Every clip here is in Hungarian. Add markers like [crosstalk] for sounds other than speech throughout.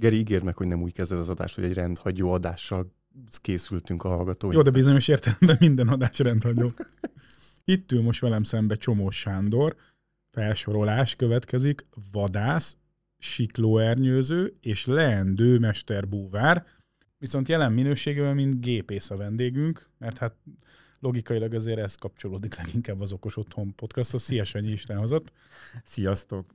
Geri, ígérd meg, hogy nem úgy kezded az adást, hogy egy rendhagyó adással készültünk a hallgatói. Jó, de bizonyos értelemben minden adás rendhagyó. [laughs] Itt ül most velem szembe Csomós Sándor, felsorolás következik, vadász, siklóernyőző és leendő mesterbúvár, viszont jelen minőségében, mint gépész a vendégünk, mert hát logikailag azért ez kapcsolódik leginkább az Okos Otthon podcasthoz. Szia, Sanyi, Isten hozott. Sziasztok!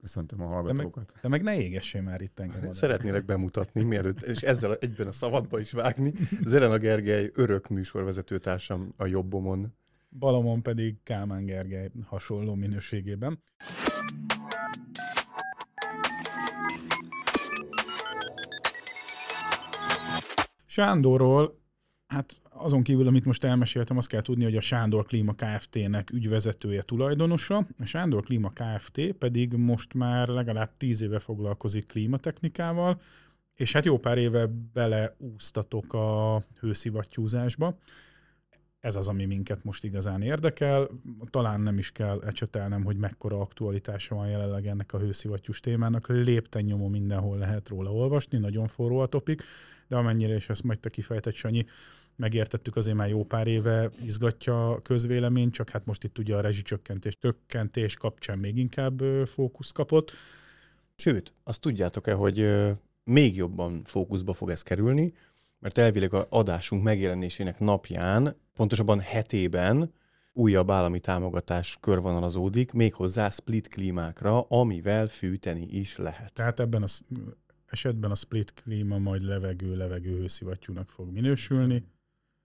Köszöntöm a hallgatókat. De meg, de meg ne égessél már itt engem. Szeretnélek bemutatni, mielőtt, és ezzel egyben a szabadba is vágni. Zelena Gergely örök műsorvezetőtársam a jobbomon. Balomon pedig Kálmán Gergely hasonló minőségében. Sándorról, hát azon kívül, amit most elmeséltem, azt kell tudni, hogy a Sándor Klíma Kft-nek ügyvezetője, tulajdonosa. A Sándor Klíma Kft. pedig most már legalább tíz éve foglalkozik klímatechnikával, és hát jó pár éve beleúztatok a hőszivattyúzásba. Ez az, ami minket most igazán érdekel. Talán nem is kell ecsetelnem, hogy mekkora aktualitása van jelenleg ennek a hőszivattyús témának. Lépten nyomó mindenhol lehet róla olvasni, nagyon forró a topik, de amennyire is ezt majd te kifejtett, Sanyi, megértettük azért már jó pár éve, izgatja a közvélemény, csak hát most itt ugye a rezsicsökkentés, csökkentés kapcsán még inkább fókuszt kapott. Sőt, azt tudjátok-e, hogy még jobban fókuszba fog ez kerülni, mert elvileg a adásunk megjelenésének napján, pontosabban hetében újabb állami támogatás körvonalazódik, méghozzá split klímákra, amivel fűteni is lehet. Tehát ebben az esetben a split klíma majd levegő-levegő hőszivattyúnak fog minősülni.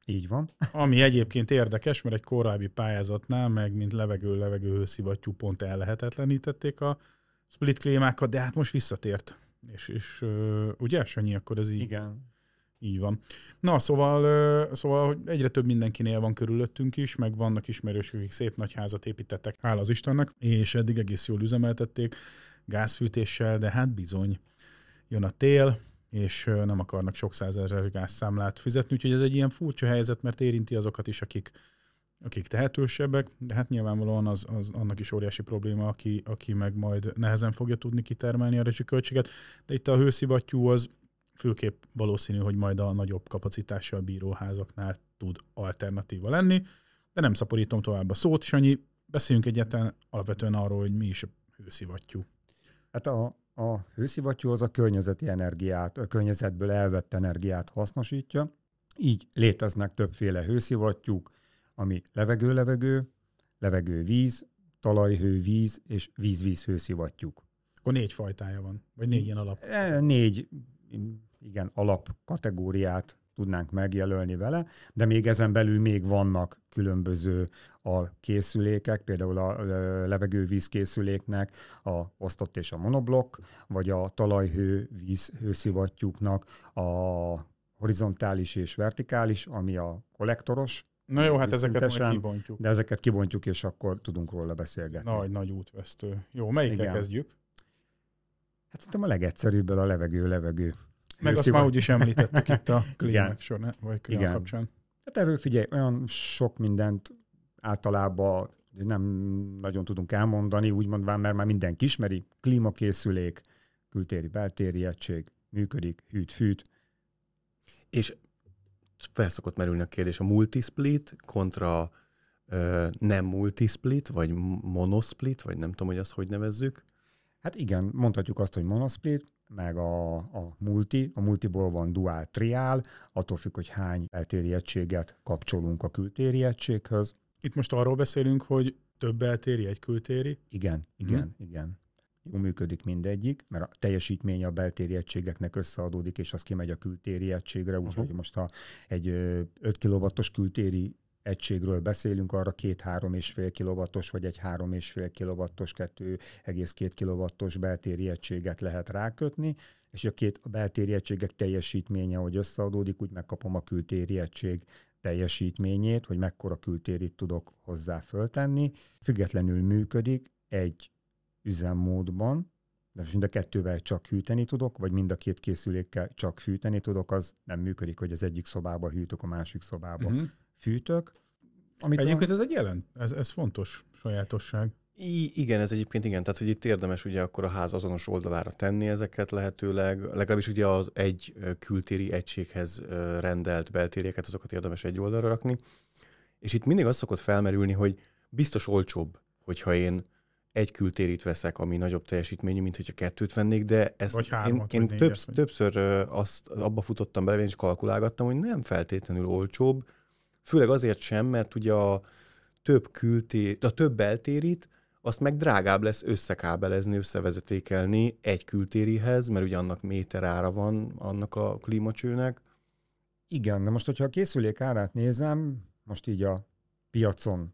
Így van. Ami egyébként érdekes, mert egy korábbi pályázatnál meg, mint levegő-levegő hőszivattyú pont ellehetetlenítették a split klímákat, de hát most visszatért. És, és ugye, Sanyi, akkor ez így... Igen. Így van. Na, szóval, szóval egyre több mindenkinél van körülöttünk is, meg vannak ismerősök, akik szép nagy házat építettek, hála az Istennek, és eddig egész jól üzemeltették gázfűtéssel, de hát bizony jön a tél, és nem akarnak sok százezer gázszámlát fizetni, úgyhogy ez egy ilyen furcsa helyzet, mert érinti azokat is, akik, akik tehetősebbek, de hát nyilvánvalóan az, az annak is óriási probléma, aki, aki meg majd nehezen fogja tudni kitermelni a rezsiköltséget, de itt a hőszivattyú az főképp valószínű, hogy majd a nagyobb kapacitással bíró házaknál tud alternatíva lenni, de nem szaporítom tovább a szót, Sanyi, beszéljünk egyetlen alapvetően arról, hogy mi is a hőszivattyú. Hát a, a hőszivattyú az a környezeti energiát, a környezetből elvett energiát hasznosítja, így léteznek többféle hőszivattyúk, ami levegő-levegő, levegő-víz, talajhő-víz és víz-víz hőszivattyúk. Akkor négy fajtája van, vagy négy ilyen alap? E, négy, igen, alapkategóriát tudnánk megjelölni vele, de még ezen belül még vannak különböző a készülékek, például a levegővíz készüléknek a osztott és a monoblokk, vagy a talajhő víz hőszivattyúknak a horizontális és vertikális, ami a kollektoros. Na jó, hát ezeket majd kibontjuk. De ezeket kibontjuk, és akkor tudunk róla beszélgetni. Nagy, nagy útvesztő. Jó, melyikkel Igen. kezdjük? Hát szerintem a legegyszerűbb a levegő-levegő meg azt már úgy is említettük itt a [laughs] klímák során, vagy klímák kapcsán. Hát erről figyelj, olyan sok mindent általában nem nagyon tudunk elmondani, úgy mondván, mert már mindenki ismeri. Klímakészülék, kültéri beltéri egység, működik, hűt, fűt. És felszokott merülni a kérdés, a multisplit kontra ö, nem multisplit, vagy monosplit, vagy nem tudom, hogy azt hogy nevezzük. Hát igen, mondhatjuk azt, hogy monosplit, meg a, a multi. A multiból van dual triál, attól függ, hogy hány eltéri egységet kapcsolunk a kültéri egységhez. Itt most arról beszélünk, hogy több eltéri, egy kültéri? Igen, igen, hmm. igen. Jó működik mindegyik, mert a teljesítménye a beltéri egységeknek összeadódik, és az kimegy a kültéri egységre, úgyhogy most ha egy 5 kW-os kültéri egységről beszélünk, arra két-három és fél kilovattos, vagy egy három és fél kilovattos, 2,2 kilovattos beltéri egységet lehet rákötni, és a két beltéri egységek teljesítménye, hogy összeadódik, úgy megkapom a kültéri egység teljesítményét, hogy mekkora kültérit tudok hozzá föltenni. Függetlenül működik egy üzemmódban, de mind a kettővel csak hűteni tudok, vagy mind a két készülékkel csak fűteni tudok, az nem működik, hogy az egyik szobába hűtök, a másik szobába uh-huh fűtök. Amit Egyébként a... ez egy jelent, ez, ez fontos sajátosság. I- igen, ez egyébként igen, tehát hogy itt érdemes ugye akkor a ház azonos oldalára tenni ezeket lehetőleg, legalábbis ugye az egy kültéri egységhez rendelt beltérieket, azokat érdemes egy oldalra rakni. És itt mindig az szokott felmerülni, hogy biztos olcsóbb, hogyha én egy kültérit veszek, ami nagyobb teljesítményű, mint hogyha kettőt vennék, de ezt Vagy én, hármat, én vagy több, négyet, vagy- többször azt abba futottam bele, és kalkulálgattam, hogy nem feltétlenül olcsóbb, főleg azért sem, mert ugye a több kültér, a több beltérit, azt meg drágább lesz összekábelezni, összevezetékelni egy kültérihez, mert ugye annak méter ára van annak a klímacsőnek. Igen, de most, hogyha a készülék árát nézem, most így a piacon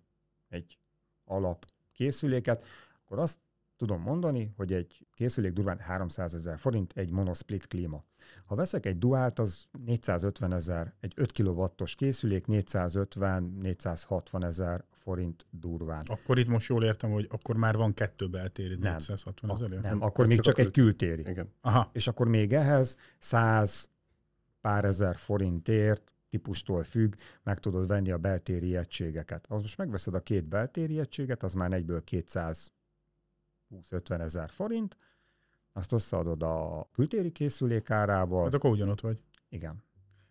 egy alap készüléket, akkor azt tudom mondani, hogy egy készülék durván 300 ezer forint, egy monosplit klíma. Ha veszek egy duált, az 450 ezer, egy 5 kW-os készülék 450-460 ezer forint durván. Akkor itt most jól értem, hogy akkor már van kettő beltéri, Nem. 460 A, ezerért? nem, Nem, akkor ez még csak csak egy kültéri. Igen. Aha, És akkor még ehhez 100 pár ezer forintért típustól függ, meg tudod venni a beltéri egységeket. Az most megveszed a két beltéri egységet, az már egyből 220-50 ezer forint, azt összeadod a kültéri készülék árával. hát akkor ugyanott vagy. Igen.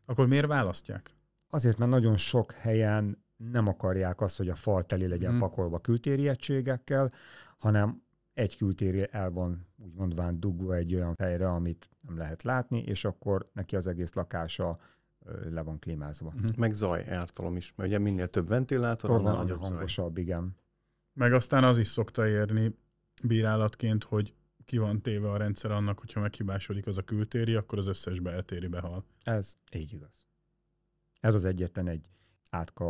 Akkor miért választják? Azért, mert nagyon sok helyen nem akarják azt, hogy a fal teli legyen Mhm. pakolva kültéri egységekkel, hanem egy kültéri el van úgy mondván dugva egy olyan helyre, amit nem lehet látni, és akkor neki az egész lakása le van klímázva. Mhm. Meg zaj, ártalom is, mert ugye minél több ventilátor, annál nagyobb zaj. hangosabb, igen. Meg aztán az is szokta érni bírálatként, hogy ki van téve a rendszer annak, hogyha meghibásodik az a kültéri, akkor az összes beltéri behal. Ez így igaz. Ez az egyetlen egy átka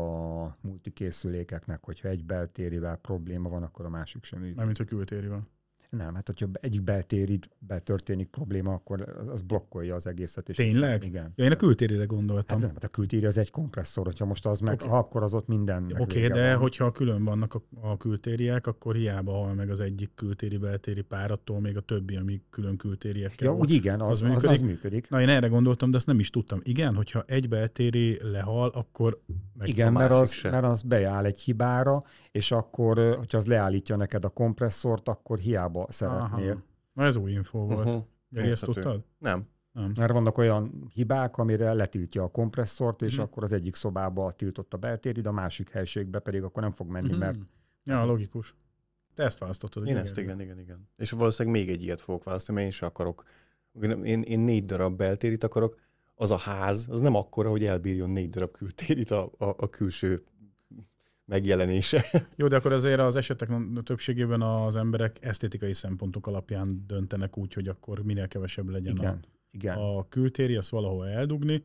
a multikészülékeknek, hogyha egy beltérivel probléma van, akkor a másik sem működik. Mármint a kültéri van. Nem, hát hogyha egyik beltérid betörténik probléma, akkor az blokkolja az egészet. És Tényleg? Igen. Ja, én a kültérire Hát gondoltam. nem, hát a kültéri az egy kompresszor, hogyha most az meg, okay. akkor az ott minden Oké, okay, de van. hogyha külön vannak a, a kültériek, akkor hiába hal meg az egyik kültéri beltéri pár, attól még a többi, ami külön kültériekkel Ja, úgy igen, az, az az, az, működik? az működik. Na én erre gondoltam, de azt nem is tudtam. Igen, hogyha egy beltéri lehal, akkor meg Igen, mert az, mert az beáll egy hibára, és akkor, hogyha az leállítja neked a kompresszort, akkor hiába szeretnél. Aha. Na ez új info volt. Uh-huh. Geri, ezt tudtad? Nem. Nem. Mert vannak olyan hibák, amire letiltja a kompresszort, és Mhm. akkor az egyik szobába tiltott a beltérid, a másik helységbe pedig akkor nem fog menni, Mhm. mert Ja, logikus. Te ezt választottad. Én ugye, ezt igen, igen, igen. És valószínűleg még egy ilyet fogok választani, mert én sem akarok. Én, én négy darab beltérit akarok, az a ház, az nem akkora, hogy elbírjon négy darab kültérit a, a, a külső megjelenése. Jó, de akkor azért az esetek többségében az emberek esztétikai szempontok alapján döntenek úgy, hogy akkor minél kevesebb legyen igen, igen. a, a kültéri, azt valahol eldugni,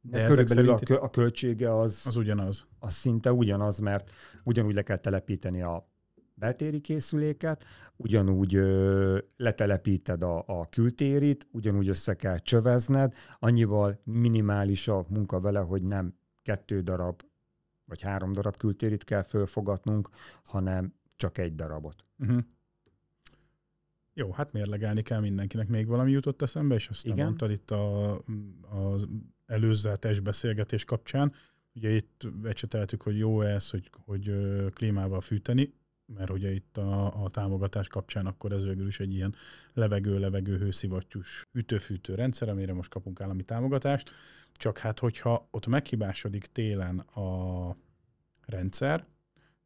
de, De körülbelül a, kö- a költsége az, az ugyanaz. az szinte ugyanaz, mert ugyanúgy le kell telepíteni a beltéri készüléket, ugyanúgy ö, letelepíted a, a kültérit, ugyanúgy össze kell csövezned, annyival minimális a munka vele, hogy nem kettő darab vagy három darab kültérit kell fölfogatnunk, hanem csak egy darabot. Uh-huh. Jó, hát mérlegelni kell mindenkinek. Még valami jutott eszembe, és azt Igen. Mondtad itt a, az előzetes beszélgetés kapcsán. Ugye itt ecseteltük, hogy jó ez, hogy, hogy klímával fűteni, mert ugye itt a, a támogatás kapcsán akkor ez végül is egy ilyen levegő-levegő hőszivattyús ütőfűtő rendszer, amire most kapunk állami támogatást. Csak hát, hogyha ott meghibásodik télen a rendszer,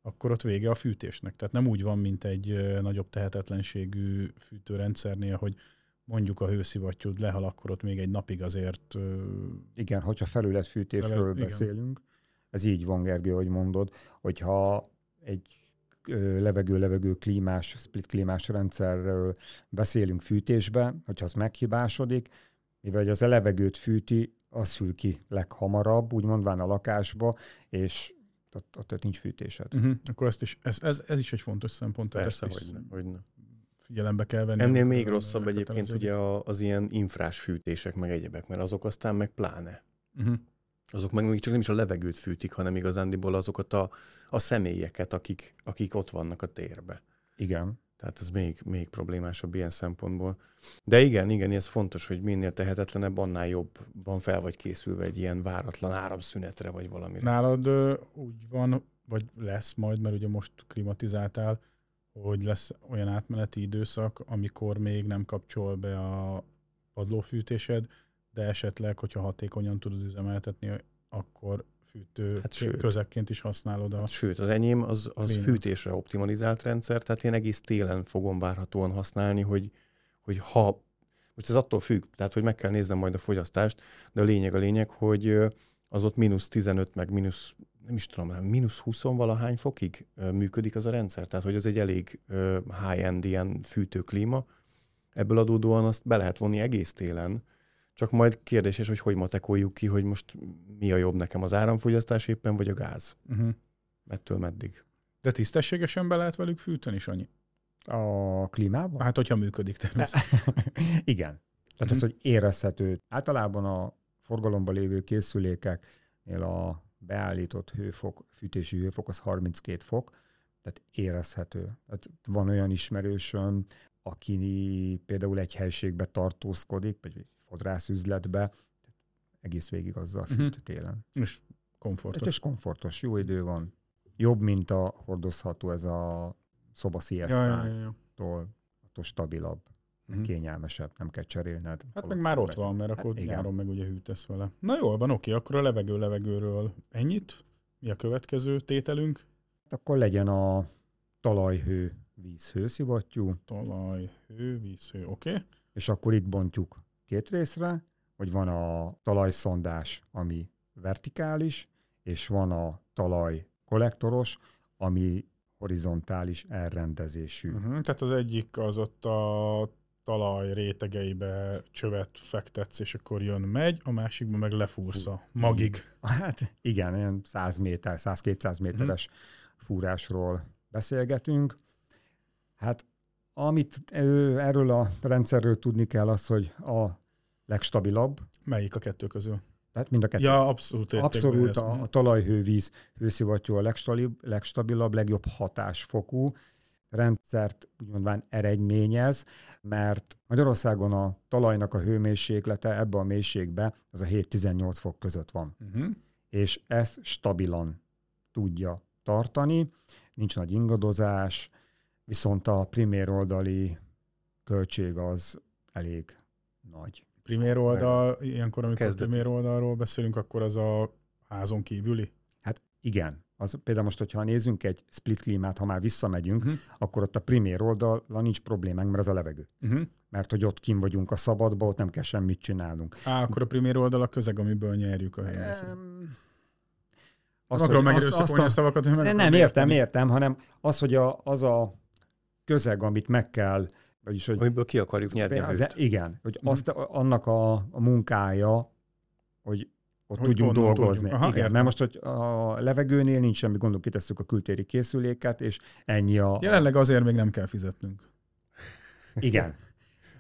akkor ott vége a fűtésnek. Tehát nem úgy van, mint egy nagyobb tehetetlenségű fűtőrendszernél, hogy mondjuk a hőszivattyúd lehal, akkor ott még egy napig azért Igen, hogyha felületfűtésről Felület- igen. beszélünk, ez így van, Gergő, hogy mondod, hogyha egy levegő-levegő klímás, split klímás rendszerről beszélünk fűtésbe, hogyha az meghibásodik, mivel az a levegőt fűti, az fül ki leghamarabb, úgy mondván a lakásba, és ott, ott nincs fűtésed. uh-huh, akkor ezt is, ez, ez, ez is egy fontos szempont. tehát Persze, ezt hogy ne, hogy ne. figyelembe kell venni. Ennél még rosszabb egyébként ugye a- az ilyen infrás fűtések, meg egyebek, mert azok aztán meg pláne. Uh-huh. Azok meg még csak nem is a levegőt fűtik, hanem igazándiból azokat a, a személyeket, akik, akik ott vannak a térbe. Igen. Tehát ez még, még problémásabb ilyen szempontból. De igen, igen, ez fontos, hogy minél tehetetlenebb, annál jobban fel vagy készülve egy ilyen váratlan áramszünetre, vagy valamire. Nálad ö, úgy van, vagy lesz majd, mert ugye most klimatizáltál, hogy lesz olyan átmeneti időszak, amikor még nem kapcsol be a padlófűtésed, de esetleg, hogyha hatékonyan tudod üzemeltetni, akkor fűtő Hát sőt. közekként is használod a... Hát Sőt, az enyém az, az fűtésre optimalizált rendszer, tehát én egész télen fogom várhatóan használni, hogy, hogy ha, most ez attól függ, tehát hogy meg kell néznem majd a fogyasztást, de a lényeg a lényeg, hogy az ott mínusz 15, meg mínusz, nem is tudom, mínusz 20 valahány fokig működik az a rendszer, tehát hogy ez egy elég high-end ilyen fűtőklíma, ebből adódóan azt be lehet vonni egész télen, csak majd kérdéses, hogy hogy matekoljuk ki, hogy most mi a jobb nekem, az áramfogyasztás éppen, vagy a gáz. Uh-huh. Ettől meddig? De tisztességesen be lehet velük fűteni, Sanyi? A klímában? Hát, hogyha működik természetesen. [laughs] Igen. Tehát az, hogy érezhető. Általában a forgalomban lévő készülékeknél a beállított hőfok, fűtési hőfok az 32 fok, tehát érezhető. Tehát van olyan ismerősöm, aki például egy helységbe tartózkodik, vagy egy fodrászüzletbe, egész végig azzal Mhm. fűt télen. És Hát komfortos. és komfortos, jó idő van. Jobb, mint a hordozható ez a szoba Ja, ja, sziasztától, ja, ja. attól stabilabb, Mhm. kényelmesebb, nem kell cserélned. Hát meg már ott van, mert Hát akkor igen. nyáron meg ugye hűtesz vele. Na jól van, oké, akkor a levegő levegőről ennyit. Mi a következő tételünk? Akkor legyen a talajhő víz hőszivattyú, Talaj, hő, vízhő, oké. és akkor itt bontjuk két részre, hogy van a talajszondás, ami vertikális, és van a talaj kollektoros, ami horizontális elrendezésű. Uh-huh. Tehát az egyik az ott a talaj rétegeibe csövet fektetsz, és akkor jön, megy, a másikban meg lefúrsz a magig. [laughs] Hát igen, ilyen 100 méter, 100-200 méteres fúrásról beszélgetünk. Hát amit erről a rendszerről tudni kell az, hogy a legstabilabb, Melyik a kettő közül? tehát mind a kettő. Ja, abszolút Abszolút a, a talajhővíz hőszivattyú a legstabil, legstabilabb, legjobb hatásfokú rendszert úgymondván eredményez, mert Magyarországon a talajnak a hőmérséklete ebbe a mélységbe az a 7-18 fok között van, Uh-huh. és ezt stabilan tudja tartani, nincs nagy ingadozás, viszont a primér oldali költség az elég nagy. Primér oldal, ilyenkor, amikor Kezdeti. primér oldalról beszélünk, akkor az a házon kívüli. Hát igen. Az, például most, hogyha nézzünk egy split klímát, ha már visszamegyünk, Mhm. akkor ott a primér oldalon nincs problémánk, mert az a levegő. Uh-huh. Mert hogy ott kim vagyunk a szabadba, ott nem kell semmit csinálnunk. Á, akkor a primér oldal a közeg, amiből nyerjük a helyet. Em, Az, akarom megerőszakolni a, szavakat, hogy meg nem, értem, értem, hanem az, hogy a, az a közeg, amit meg kell, vagyis hogy Amiből ki akarjuk nyerni a az, hőt. igen, hogy Mhm. azt, annak a, a munkája, hogy ott Hogy tudjunk dolgozni. tudjunk. Aha, igen, értem. mert most, hogy a levegőnél nincs semmi gondunk, kitesszük a kültéri készüléket, és ennyi a... Jelenleg azért még nem kell fizetnünk. Igen.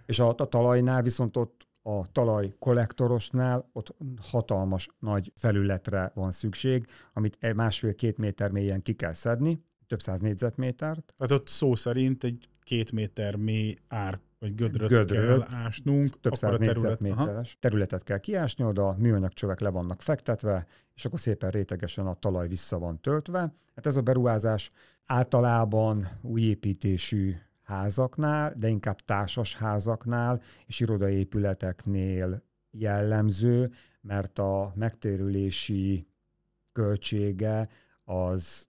És a, a talajnál viszont ott a talaj kollektorosnál ott hatalmas nagy felületre van szükség, amit másfél-két méter mélyen ki kell szedni, több száz négyzetmétert. Tehát ott szó szerint egy két méter mély ár, vagy gödröt, Gödröt, kell ásnunk, több száz négyzetméteres. területet kell kiásni, oda a műanyagcsövek le vannak fektetve, és akkor szépen rétegesen a talaj vissza van töltve. Hát ez a beruházás általában új építésű házaknál, de inkább társas házaknál és irodaépületeknél jellemző, mert a megtérülési költsége az,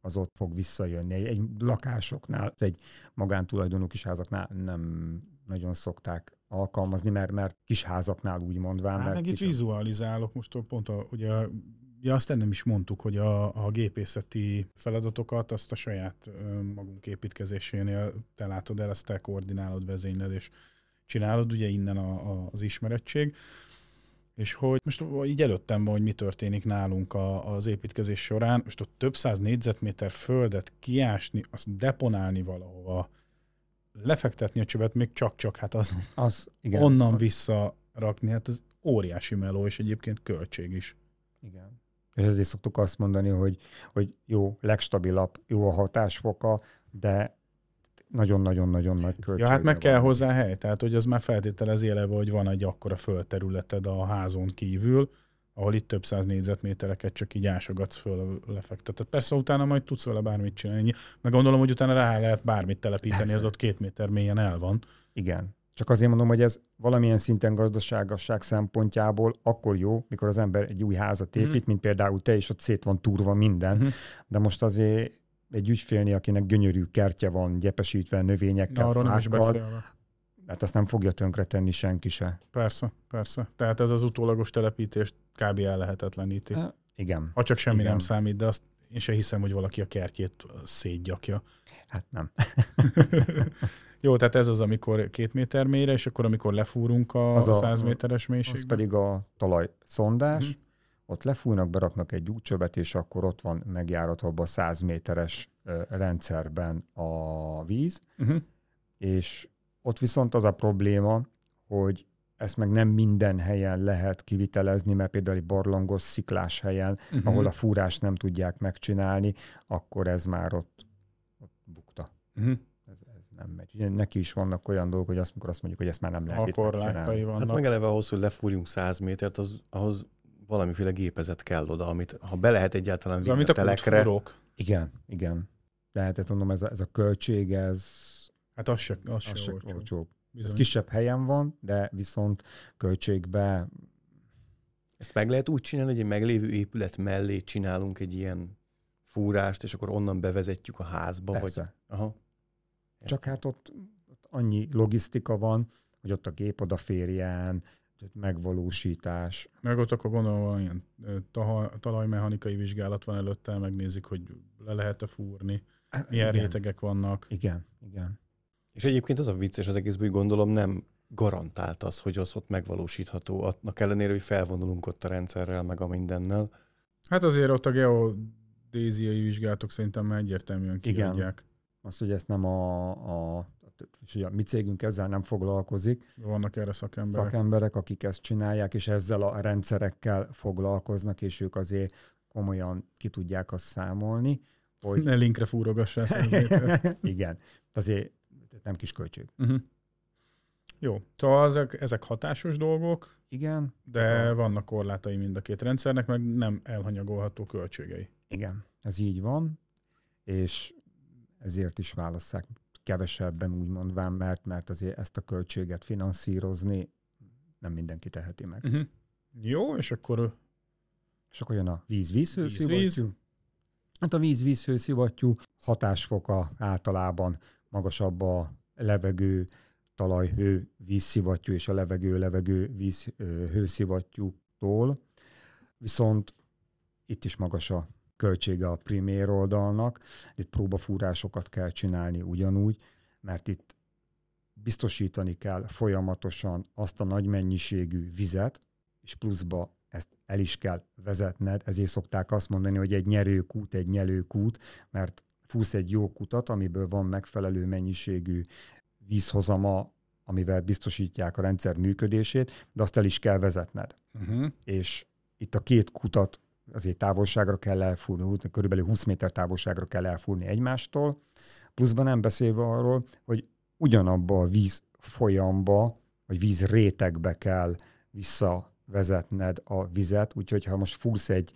az ott fog visszajönni. Egy, egy lakásoknál, egy magántulajdonú kis házaknál nem nagyon szokták alkalmazni, mert, mert kis házaknál úgy mondván. Hát meg itt vizualizálok, most pont a, ugye, ja, azt nem is mondtuk, hogy a, a gépészeti feladatokat azt a saját magunk építkezésénél te látod el, ezt te koordinálod, vezényled és csinálod, ugye innen a, a, az ismerettség. És hogy most így előttem van, hogy mi történik nálunk a, az építkezés során, most ott több száz négyzetméter földet kiásni, azt deponálni valahova, lefektetni a csövet, még csak-csak, hát az Az, igen, onnan visszarakni, hát ez óriási meló, és egyébként költség is. Igen. És ezért szoktuk azt mondani, hogy, hogy jó, legstabilabb, jó a hatásfoka, de nagyon-nagyon-nagyon nagy költsége Ja, hát meg van. kell hozzá hely, tehát hogy az már feltételezi eleve, hogy van egy akkora földterületed a házon kívül, ahol itt több száz négyzetmétereket csak így ásogatsz föl, lefekteted. Persze utána majd tudsz vele bármit csinálni. Meg gondolom, hogy utána rá lehet bármit telepíteni, Persze. az ott két méter mélyen el van. Igen. Csak azért mondom, hogy ez valamilyen szinten gazdaságosság szempontjából akkor jó, mikor az ember egy új házat épít, Mhm. mint például te, és ott szét van turva minden, Mhm. de most azért egy ügyfélnél, akinek gyönyörű kertje van, gyepesítve növényekkel, Na, arról nem is fákkal, beszélve. hát azt nem fogja tönkretenni senki se. Persze, persze. Tehát ez az utólagos telepítést kb. ellehetetleníti. Hát, Igen. Ha csak semmi Igen. nem számít, de azt én se hiszem, hogy valaki a kertjét szétgyakja. Hát nem. [laughs] Jó, tehát ez az, amikor két méter mélyre, és akkor amikor lefúrunk a, Az a a- 100 méteres mélységbe. Az pedig a talajszondás, Mhm. Ott lefújnak, beraknak egy útcsövet, és akkor ott van megjáratva a 100 méteres rendszerben a víz, Uh-huh. és ott viszont az a probléma, hogy ezt meg nem minden helyen lehet kivitelezni, mert például egy barlangos, sziklás helyen, Uh-huh. ahol a fúrást nem tudják megcsinálni, akkor ez már ott, ott bukta. Uh-huh. Ez, ez nem megy. Ugye neki is vannak olyan dolgok, hogy azt, amikor azt mondjuk, hogy ezt már nem lehet Ha itt korlátai megcsinálni. vannak. Hát meg eleve ahhoz, hogy lefúrjunk 100 métert, az, ahhoz valamiféle gépezet kell oda, amit ha be lehet egyáltalán az, vinni amit a telekre. Igen, igen. De hát mondom, ez a, ez a költség, ez, Hát az se, az az se, se olcsó. olcsó. Ez kisebb helyen van, de viszont költségbe ezt meg lehet úgy csinálni, hogy egy meglévő épület mellé csinálunk egy ilyen fúrást, és akkor onnan bevezetjük a házba, persze. vagy... Aha. Csak hát ott, ott annyi logisztika van, hogy ott a gép odaférjen, ott megvalósítás. Meg ott akkor gondolom valamilyen talajmechanikai vizsgálat van előtte, megnézik, hogy le lehet-e fúrni, milyen igen. rétegek vannak. Igen, igen. És egyébként az a vicces az egészben, hogy gondolom nem garantált az, hogy az ott megvalósítható, annak ellenére, hogy felvonulunk ott a rendszerrel, meg a mindennel. Hát azért ott a geodéziai vizsgálatok szerintem már egyértelműen Igen. kiadják. Az, hogy ezt nem a, a és ugye mi cégünk ezzel nem foglalkozik, Vannak erre szakemberek. szakemberek, akik ezt csinálják, és ezzel a rendszerekkel foglalkoznak, és ők azért komolyan ki tudják azt számolni, hogy Ne linkre fúrogassál 100 méter. igen, azért nem kis költség. uh-huh. Jó, szóval ezek, ezek hatásos dolgok, Igen, de Ah. vannak korlátai mind a két rendszernek, meg nem elhanyagolható költségei. igen, ez így van, és ezért is válasszák kevesebben úgy mondván, mert, mert azért ezt a költséget finanszírozni nem mindenki teheti meg. Uh-huh. Jó, és akkor És akkor jön a víz-vízhőszivattyú. Víz-víz. Hát a víz-vízhőszivattyú hatásfoka általában magasabb a levegő, talajhő, vízszivattyú és a levegő-levegő víz ö, hőszivattyútól. Viszont itt is magas a költsége a primér oldalnak. Itt próbafúrásokat kell csinálni ugyanúgy, mert itt biztosítani kell folyamatosan azt a nagy mennyiségű vizet, és pluszba ezt el is kell vezetned, ezért szokták azt mondani, hogy egy nyerőkút egy nyelőkút, mert fúsz egy jó kutat, amiből van megfelelő mennyiségű vízhozama, amivel biztosítják a rendszer működését, de azt el is kell vezetned. uh-huh. És itt a két kutat azért távolságra kell elfúrni, körülbelül 20 méter távolságra kell elfúrni egymástól, pluszban nem beszélve arról, hogy ugyanabba a víz folyamba, vagy víz rétegbe kell visszavezetned a vizet, úgyhogy ha most fúrsz egy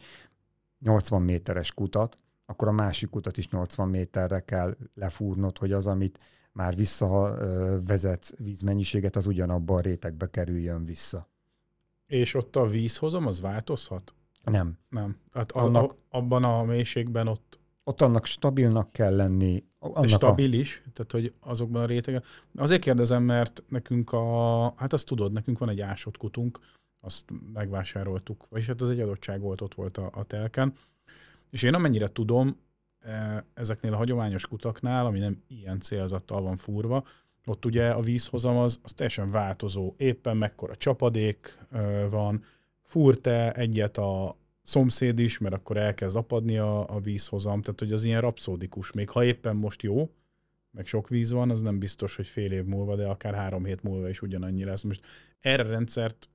80 méteres kutat, akkor a másik kutat is 80 méterre kell lefúrnod, hogy az, amit már visszavezetsz vízmennyiséget, az ugyanabba a rétegbe kerüljön vissza. És ott a vízhozam az változhat? Nem. Nem. Hát a, Annak- a, abban a mélységben ott Ott annak stabilnak kell lenni. Annak stabilis, tehát hogy azokban a rétegen. Azért kérdezem, mert nekünk a, hát azt tudod, nekünk van egy ásott kutunk, azt megvásároltuk, vagyis hát az egy adottság volt, ott volt a, a telken, és én amennyire tudom, eh, ezeknél a hagyományos kutaknál, ami nem ilyen célzattal van fúrva, ott ugye a vízhozam az, az teljesen változó. Éppen mekkora csapadék ö, van, fúrte egyet a szomszéd is, mert akkor elkezd apadni a, a vízhozam, tehát hogy az ilyen rapszódikus. Még ha éppen most jó, meg sok víz van, az nem biztos, hogy fél év múlva, de akár három hét múlva is ugyanannyi lesz. Most erre rendszert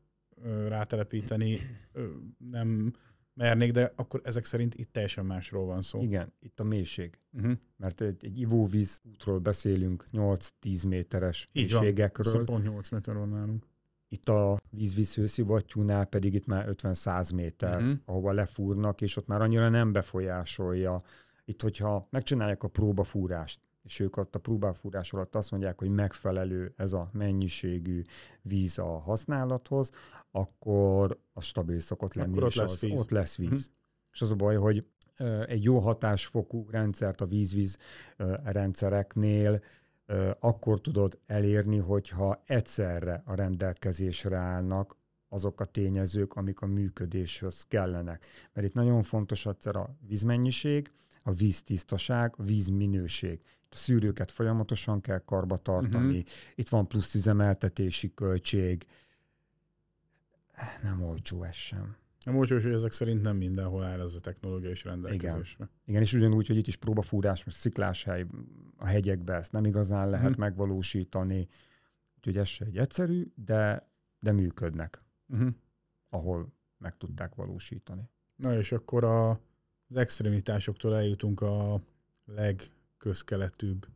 ö, rátelepíteni ö, nem mernék, de akkor ezek szerint itt teljesen másról van szó. Igen, itt a mélység. Uh-huh. Mert egy, egy ivóvíz útról beszélünk, 8-10 méteres Így van. mélységekről. Szóval pont 8 méter van nálunk. Itt a vízvíz hőszivattyúnál pedig itt már 50-100 méter, Mhm. uh-huh. ahova lefúrnak, és ott már annyira nem befolyásolja. Itt, hogyha megcsinálják a próbafúrást, és ők ott a próbafúrás alatt azt mondják, hogy megfelelő ez a mennyiségű víz a használathoz, akkor a stabil szokott lenni, Akkor ott és lesz az, víz. ott lesz víz. Mhm. És az a baj, hogy egy jó hatásfokú rendszert a víz-víz rendszereknél akkor tudod elérni, hogyha egyszerre a rendelkezésre állnak azok a tényezők, amik a működéshez kellenek. Mert itt nagyon fontos egyszer a vízmennyiség, a víztisztaság, a vízminőség. A szűrőket folyamatosan kell karba tartani, Mhm. itt van plusz üzemeltetési költség. Nem olcsó ez sem. Nem úgy, hogy ezek szerint nem mindenhol áll ez a technológia is rendelkezésre. Igen, és ugyanúgy, hogy itt is próbafúrás, most szikláshely a hegyekbe ezt nem igazán lehet Mhm. megvalósítani. Úgyhogy ez se egy egyszerű, de, de működnek, Uh-huh. ahol meg tudták valósítani. Na és akkor a, az extremitásoktól eljutunk a legközkeletűbb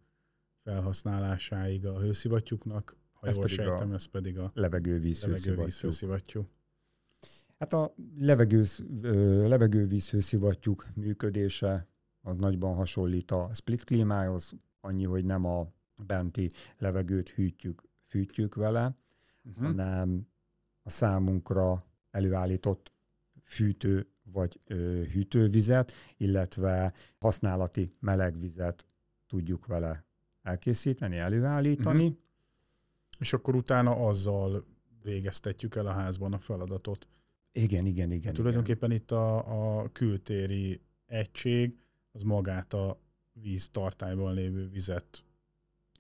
felhasználásáig a hőszivattyúknak. Ha Ez jól pedig a sejtem, ez pedig a Levegővíz levegővíz hőszivattyúk. hőszivattyú. Hát a levegőz, ö, levegővíz hőszivattyúk működése az nagyban hasonlít a split klímához, annyi, hogy nem a benti levegőt hűtjük, fűtjük vele, Uh-huh. hanem a számunkra előállított fűtő vagy ö, hűtővizet, illetve használati melegvizet tudjuk vele elkészíteni, előállítani. Mhm. És akkor utána azzal végeztetjük el a házban a feladatot. Igen, igen, igen. Hát igen. tulajdonképpen itt a, a kültéri egység az magát a víztartályban lévő vizet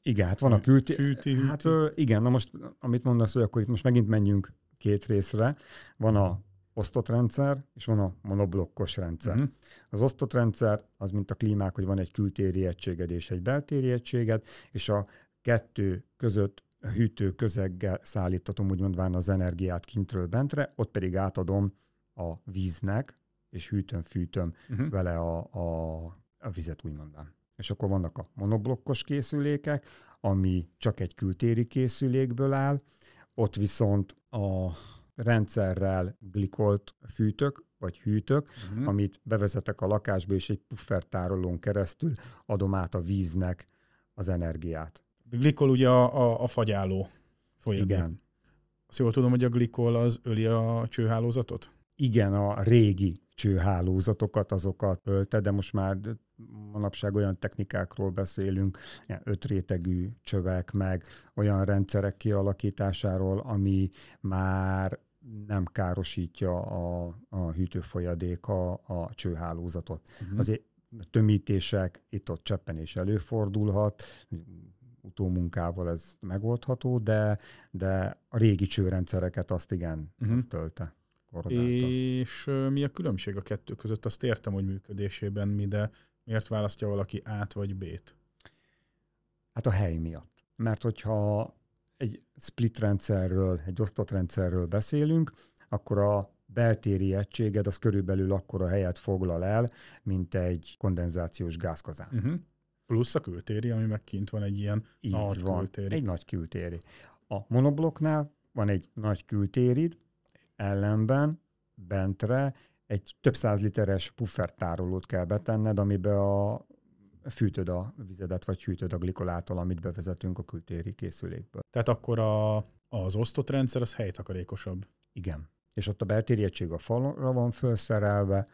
Igen, hát van a külti... fűti. Hát ö, igen, na most, amit mondasz, hogy akkor itt most megint menjünk két részre. Van a osztott rendszer, és van a monoblokkos rendszer. Uh-huh. Az osztott rendszer az, mint a klímák, hogy van egy kültéri egységed és egy beltéri egységed, és a kettő között hűtő közeggel szállítatom, úgy mondván az energiát kintről bentre, ott pedig átadom a víznek, és hűtöm-fűtöm Uh-huh. vele a, a, a vizet, úgy mondván. És akkor vannak a monoblokkos készülékek, ami csak egy kültéri készülékből áll, ott viszont a rendszerrel glikolt fűtök, vagy hűtök, Uh-huh. amit bevezetek a lakásba, és egy puffertárolón keresztül adom át a víznek az energiát. A glikol ugye a, a, a fagyáló folyadék. Igen. Azt jól tudom, hogy a glikol az öli a csőhálózatot? Igen, a régi csőhálózatokat, azokat ölte, de most már manapság olyan technikákról beszélünk, ötrétegű csövek, meg olyan rendszerek kialakításáról, ami már nem károsítja a, a hűtőfolyadék a, a csőhálózatot. Uh-huh. Azért tömítések, itt-ott cseppenés előfordulhat, utómunkával ez megoldható, de, de a régi csőrendszereket azt igen, uh-huh. azt tölte. korodálta. És mi a különbség a kettő között? Azt értem, hogy működésében mi, de miért választja valaki át vagy B-t? Hát a hely miatt. Mert hogyha egy split rendszerről, egy osztott rendszerről beszélünk, akkor a beltéri egységed az körülbelül akkora helyet foglal el, mint egy kondenzációs gázkazán. Uh-huh. Plusz a kültéri, ami meg kint van egy ilyen Így nagy van, kültéri. egy nagy kültéri. A monoblokknál van egy nagy kültérid, ellenben bentre egy több száz literes puffertárolót kell betenned, amiben a fűtöd a vizedet, vagy hűtöd a glikolától, amit bevezetünk a kültéri készülékből. Tehát akkor a, az osztott rendszer az helytakarékosabb. Igen. És ott a beltéri egység a falra van felszerelve,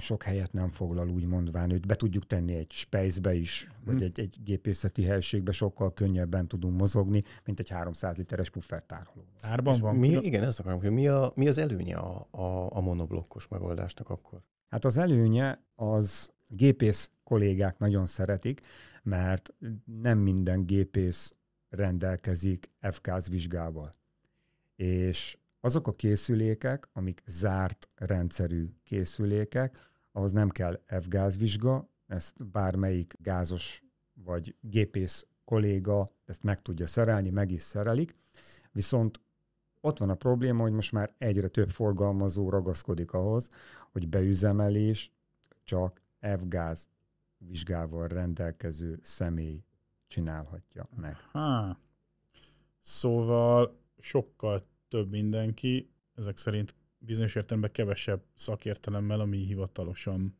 sok helyet nem foglal, úgy mondván, őt be tudjuk tenni egy spejzbe is, vagy Mhm. egy, egy gépészeti helységbe, sokkal könnyebben tudunk mozogni, mint egy 300 literes puffertároló. Árban van mi, külön- igen, ezt akarom, hogy mi, a, mi az előnye a, a, a monoblokkos megoldásnak akkor? Hát az előnye az gépész kollégák nagyon szeretik, mert nem minden gépész rendelkezik FKZ vizsgával. És azok a készülékek, amik zárt rendszerű készülékek, ahhoz nem kell F-gáz vizsga, ezt bármelyik gázos vagy gépész kolléga ezt meg tudja szerelni, meg is szerelik, viszont ott van a probléma, hogy most már egyre több forgalmazó ragaszkodik ahhoz, hogy beüzemelés csak F-gáz vizsgával rendelkező személy csinálhatja meg. Há. Szóval sokkal több mindenki, ezek szerint bizonyos értelemben kevesebb szakértelemmel, ami hivatalosan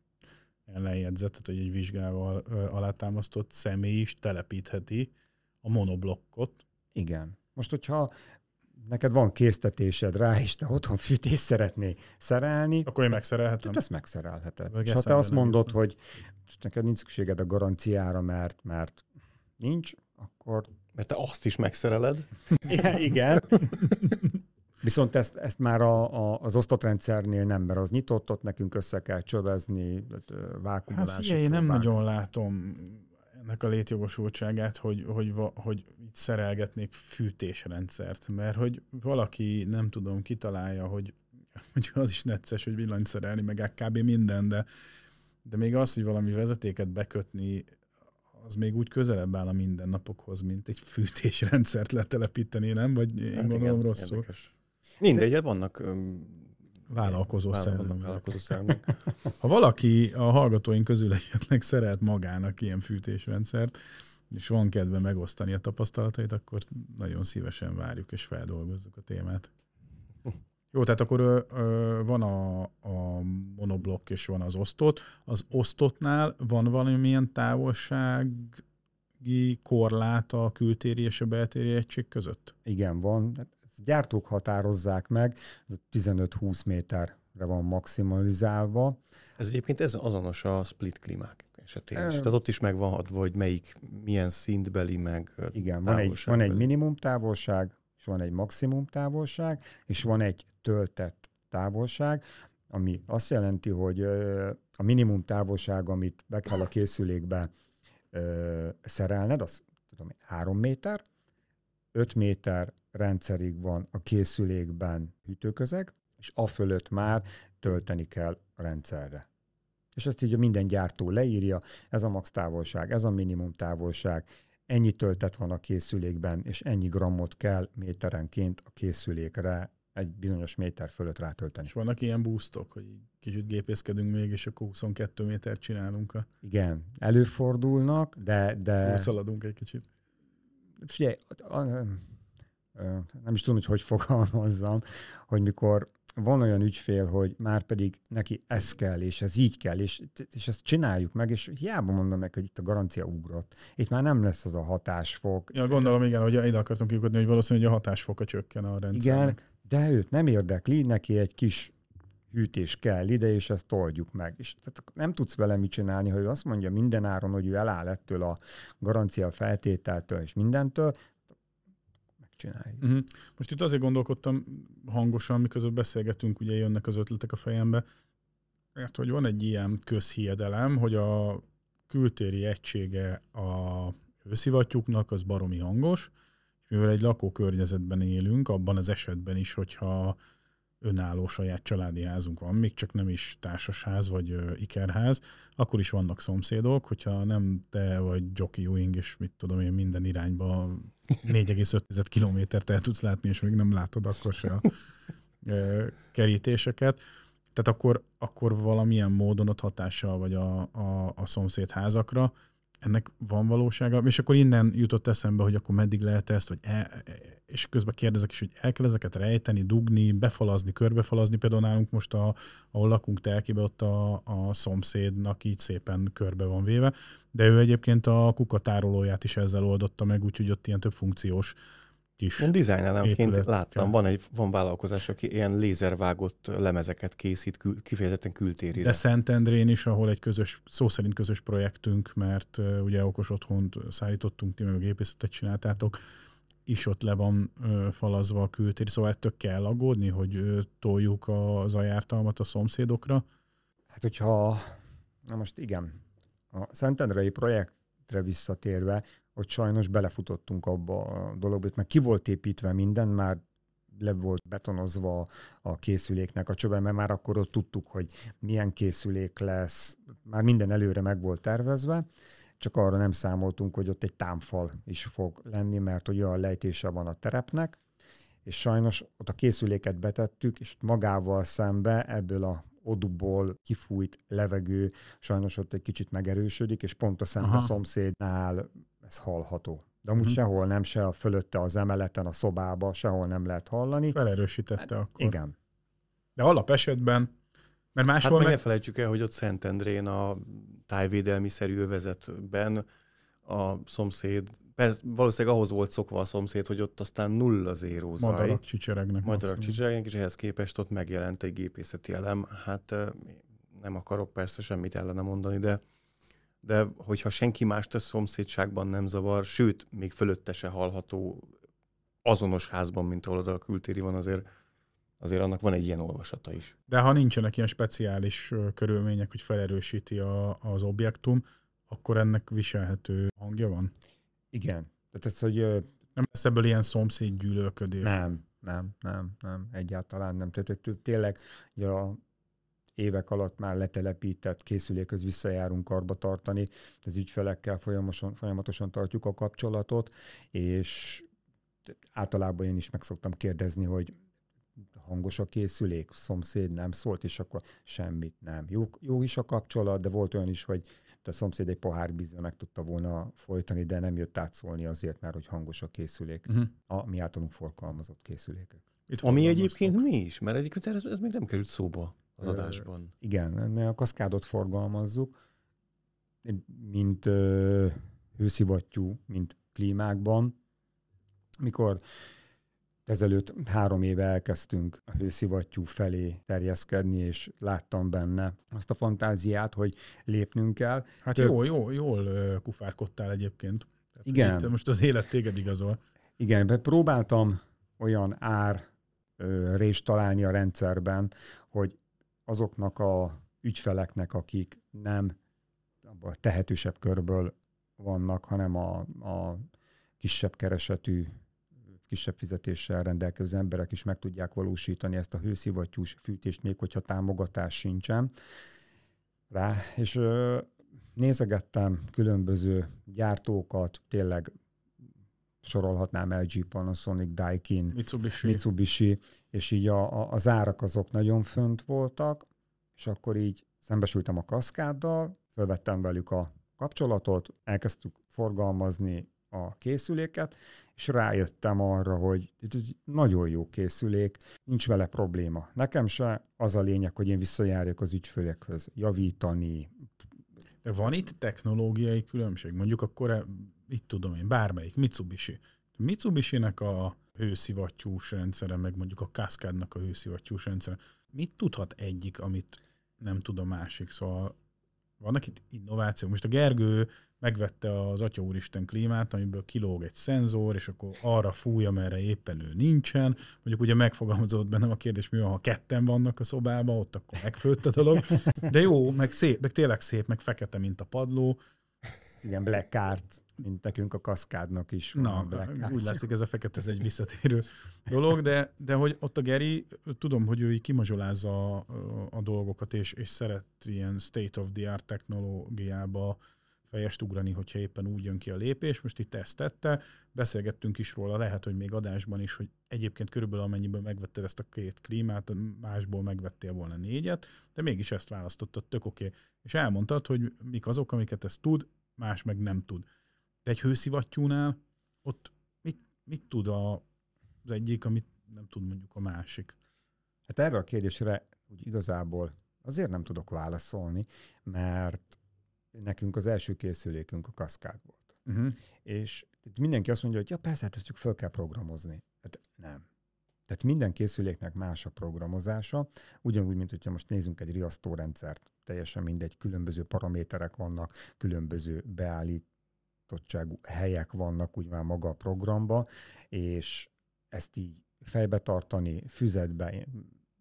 ellenjegyzett, tehát hogy egy vizsgával alátámasztott személy is telepítheti a monoblokkot. Igen. Most, hogyha neked van késztetésed rá, és te otthon fűtés szeretné szerelni. Akkor én megszerelhetem. Tehát ezt megszerelheted. és ha te azt mondod, jutom. hogy neked nincs szükséged a garanciára, mert, mert nincs, akkor... Mert te azt is megszereled. [laughs] igen. igen. Viszont ezt, ezt már a, a, az osztatrendszernél nem, mert az nyitott, ott nekünk össze kell csövezni, vákumolás. Hát figyelj, én nem nagyon látom ennek a létjogosultságát, hogy, hogy, hogy, hogy szerelgetnék fűtésrendszert, mert hogy valaki, nem tudom, kitalálja, hogy, hogy az is necces, hogy villanyt szerelni, meg kb. minden, de, de még az, hogy valami vezetéket bekötni, az még úgy közelebb áll a mindennapokhoz, mint egy fűtésrendszert letelepíteni, nem? Vagy én hát gondolom igen, rosszul. Érdekes. Mindegy, hát vannak vállalkozó szervezetek. [laughs] Ha valaki a hallgatóink közül esetleg szeret magának ilyen fűtésrendszert, és van kedve megosztani a tapasztalatait, akkor nagyon szívesen várjuk és feldolgozzuk a témát. Jó, tehát akkor ö, ö, van a, a monoblokk és van az osztott. Az osztottnál van valamilyen távolsági korlát a kültéri és a beltéri egység között? Igen, van. Gyártók határozzák meg, ez 15-20 méterre van maximalizálva. Ez egyébként ez azonos a split klímák esetén is. Tehát ott is megvan adva, hogy melyik, milyen szintbeli, meg Igen, van egy, van egy minimum távolság, és van egy maximum távolság, és van egy töltett távolság, ami azt jelenti, hogy a minimum távolság, amit be kell a készülékbe szerelned, az tudom, három méter, 5 méter rendszerig van a készülékben hűtőközeg, és a fölött már tölteni kell a rendszerre. És ezt így minden gyártó leírja, ez a max távolság, ez a minimum távolság, ennyi töltet van a készülékben, és ennyi grammot kell méterenként a készülékre egy bizonyos méter fölött rátölteni. És vannak ilyen boostok, hogy kicsit gépészkedünk még, és akkor 22 méter csinálunk a... Igen, előfordulnak, de... de... szaladunk egy kicsit. Figyelj, a, a, nem is tudom, hogy hogy fogalmazzam, hogy mikor van olyan ügyfél, hogy már pedig neki ez kell, és ez így kell, és, és ezt csináljuk meg, és hiába mondom meg, hogy itt a garancia ugrott. Itt már nem lesz az a hatásfok. Ja, gondolom, igen, hogy ide akartam kiugodni, hogy valószínűleg a hatásfoka csökken a rendszernek. Igen, de őt nem érdekli, neki egy kis hűtés kell ide, és ezt oldjuk meg. És tehát nem tudsz vele mit csinálni, hogy azt mondja minden áron, hogy ő eláll ettől a garancia feltételtől és mindentől, megcsináljuk. Uh-huh. Most itt azért gondolkodtam hangosan, miközben beszélgetünk, ugye jönnek az ötletek a fejembe, mert hogy van egy ilyen közhiedelem, hogy a kültéri egysége a őszivattyúknak az baromi hangos, és mivel egy lakókörnyezetben élünk, abban az esetben is, hogyha önálló saját családi házunk van, még csak nem is társasház vagy ö, ikerház, akkor is vannak szomszédok, hogyha nem te vagy Jockey Wing, és mit tudom én minden irányba 4,5 kilométert el tudsz látni, és még nem látod akkor se a ö, kerítéseket, tehát akkor, akkor valamilyen módon ott hatással vagy a, a, a szomszéd házakra, ennek van valósága, és akkor innen jutott eszembe, hogy akkor meddig lehet ezt, hogy el, és közben kérdezek is, hogy el kell ezeket rejteni, dugni, befalazni, körbefalazni, például nálunk most, a, ahol lakunk telkibe, ott a, a szomszédnak így szépen körbe van véve, de ő egyébként a kukatárolóját is ezzel oldotta meg, úgyhogy ott ilyen több funkciós kis Én dizájnelemként láttam, van egy van vállalkozás, aki ilyen lézervágott lemezeket készít, kül, kifejezetten kültérire. De Szentendrén is, ahol egy közös, szó szerint közös projektünk, mert uh, ugye okos otthont szállítottunk, ti meg a gépészetet csináltátok, is ott le van ö, falazva a kültér, szóval ettől kell aggódni, hogy ö, toljuk az ajártalmat a szomszédokra? Hát hogyha, na most igen, a Szentendrei projektre visszatérve, hogy sajnos belefutottunk abba a dologba, mert ki volt építve minden, már le volt betonozva a készüléknek a csöve, mert már akkor ott tudtuk, hogy milyen készülék lesz, már minden előre meg volt tervezve, csak arra nem számoltunk, hogy ott egy támfal is fog lenni, mert hogy olyan lejtése van a terepnek, és sajnos ott a készüléket betettük, és magával szembe ebből a odúból kifújt levegő sajnos ott egy kicsit megerősödik, és pont a szembe Aha. szomszédnál ez hallható. De amúgy Mhm. sehol nem, se a fölötte az emeleten, a szobába, sehol nem lehet hallani. Felerősítette akkor. Igen. De alap esetben, mert Hát máshol meg meg... ne felejtsük el, hogy ott Szentendrén a tájvédelmi szerű övezetben a szomszéd, persze valószínűleg ahhoz volt szokva a szomszéd, hogy ott aztán nulla zéró zaj. Madarak csicseregnek. Madarak csicseregnek, és ehhez képest ott megjelent egy gépészeti elem. Hát nem akarok persze semmit ellene mondani, de de hogyha senki más a szomszédságban nem zavar, sőt, még fölötte se hallható azonos házban, mint ahol az a kültéri van, azért, azért annak van egy ilyen olvasata is. De ha nincsenek ilyen speciális körülmények, hogy felerősíti a, az objektum, akkor ennek viselhető hangja van? Igen. Tehát ez, hogy Nem lesz ebből ilyen szomszéd gyűlölködés. nem, nem, nem, nem, egyáltalán nem. Tehát tényleg ugye a évek alatt már letelepített készülékhöz visszajárunk karba tartani, az ügyfelekkel folyamatosan, folyamatosan tartjuk a kapcsolatot, és általában én is meg szoktam kérdezni, hogy hangos a készülék, szomszéd nem szólt, és akkor semmit nem. Jó, jó is a kapcsolat, de volt olyan is, hogy a szomszéd egy pohár vízzel meg tudta volna folytani, de nem jött átszólni azért, mert hogy hangos a készülék. Uh-huh. A mi általunk forgalmazott készülékek. Itt Ami egyébként mi is, mert egyébként ez, ez még nem került szóba az Ö, adásban. Igen, mi a kaszkádot forgalmazzuk, mint ö, hőszivattyú, mint klímákban. Mikor ezelőtt három éve elkezdtünk a hőszivattyú felé terjeszkedni, és láttam benne azt a fantáziát, hogy lépnünk kell. Hát Több- jó, jó, jól kufárkodtál egyébként. Tehát, Igen. Itt most az élet téged igazol. Igen, be próbáltam olyan ár ö, rést találni a rendszerben, hogy azoknak a ügyfeleknek, akik nem a tehetősebb körből vannak, hanem a, a kisebb keresetű, kisebb fizetéssel rendelkező emberek is meg tudják valósítani ezt a hőszivattyús fűtést, még hogyha támogatás sincsen rá. És ö, nézegettem különböző gyártókat, tényleg sorolhatnám LG, Panasonic, Daikin, Mitsubishi. Mitsubishi, és így a, a, az árak azok nagyon fönt voltak, és akkor így szembesültem a kaszkáddal, felvettem velük a kapcsolatot, elkezdtük forgalmazni a készüléket, és rájöttem arra, hogy ez egy nagyon jó készülék, nincs vele probléma. Nekem se az a lényeg, hogy én visszajárjak az ügyfélekhez, javítani. De van itt technológiai különbség? Mondjuk akkor, e- itt tudom én, bármelyik, Mitsubishi. Mitsubishi-nek a hőszivattyús rendszere, meg mondjuk a Cascade-nak a hőszivattyús rendszere. Mit tudhat egyik, amit nem tud a másik? Szóval vannak itt innovációk. Most a Gergő megvette az Atya Úristen klímát, amiből kilóg egy szenzor, és akkor arra fújja, merre éppen ő nincsen. Mondjuk ugye megfogalmazott bennem a kérdés, mi van, ha ketten vannak a szobában, ott akkor megfőtt a dolog. De jó, meg szép, meg tényleg szép, meg fekete, mint a padló. Igen, Black Art, mint nekünk a kaszkádnak is Na, Black Art. úgy látszik, ez a fekete, ez egy visszatérő dolog, de, de hogy ott a Geri, tudom, hogy ő így kimazsolázza a, a dolgokat, és, és szeret ilyen state-of-the-art technológiába fejest ugrani, hogyha éppen úgy jön ki a lépés. Most itt ezt tette, beszélgettünk is róla, lehet, hogy még adásban is, hogy egyébként körülbelül amennyiben megvetted ezt a két klímát, másból megvettél volna négyet, de mégis ezt választottad, tök oké. És elmondtad, hogy mik azok, amiket ez tud, más meg nem tud. De egy hőszivattyúnál ott mit, mit tud a, az egyik, amit nem tud mondjuk a másik? Hát erre a kérdésre úgy igazából azért nem tudok válaszolni, mert nekünk az első készülékünk a kaszkád volt. Uh-huh. És mindenki azt mondja, hogy ja persze, hát ezt csak fel kell programozni. Hát nem. Tehát minden készüléknek más a programozása, ugyanúgy, mint hogyha most nézzünk egy riasztórendszert, teljesen mindegy, különböző paraméterek vannak, különböző beállítottságú helyek vannak úgy már maga a programba, és ezt így fejbe tartani, füzetbe,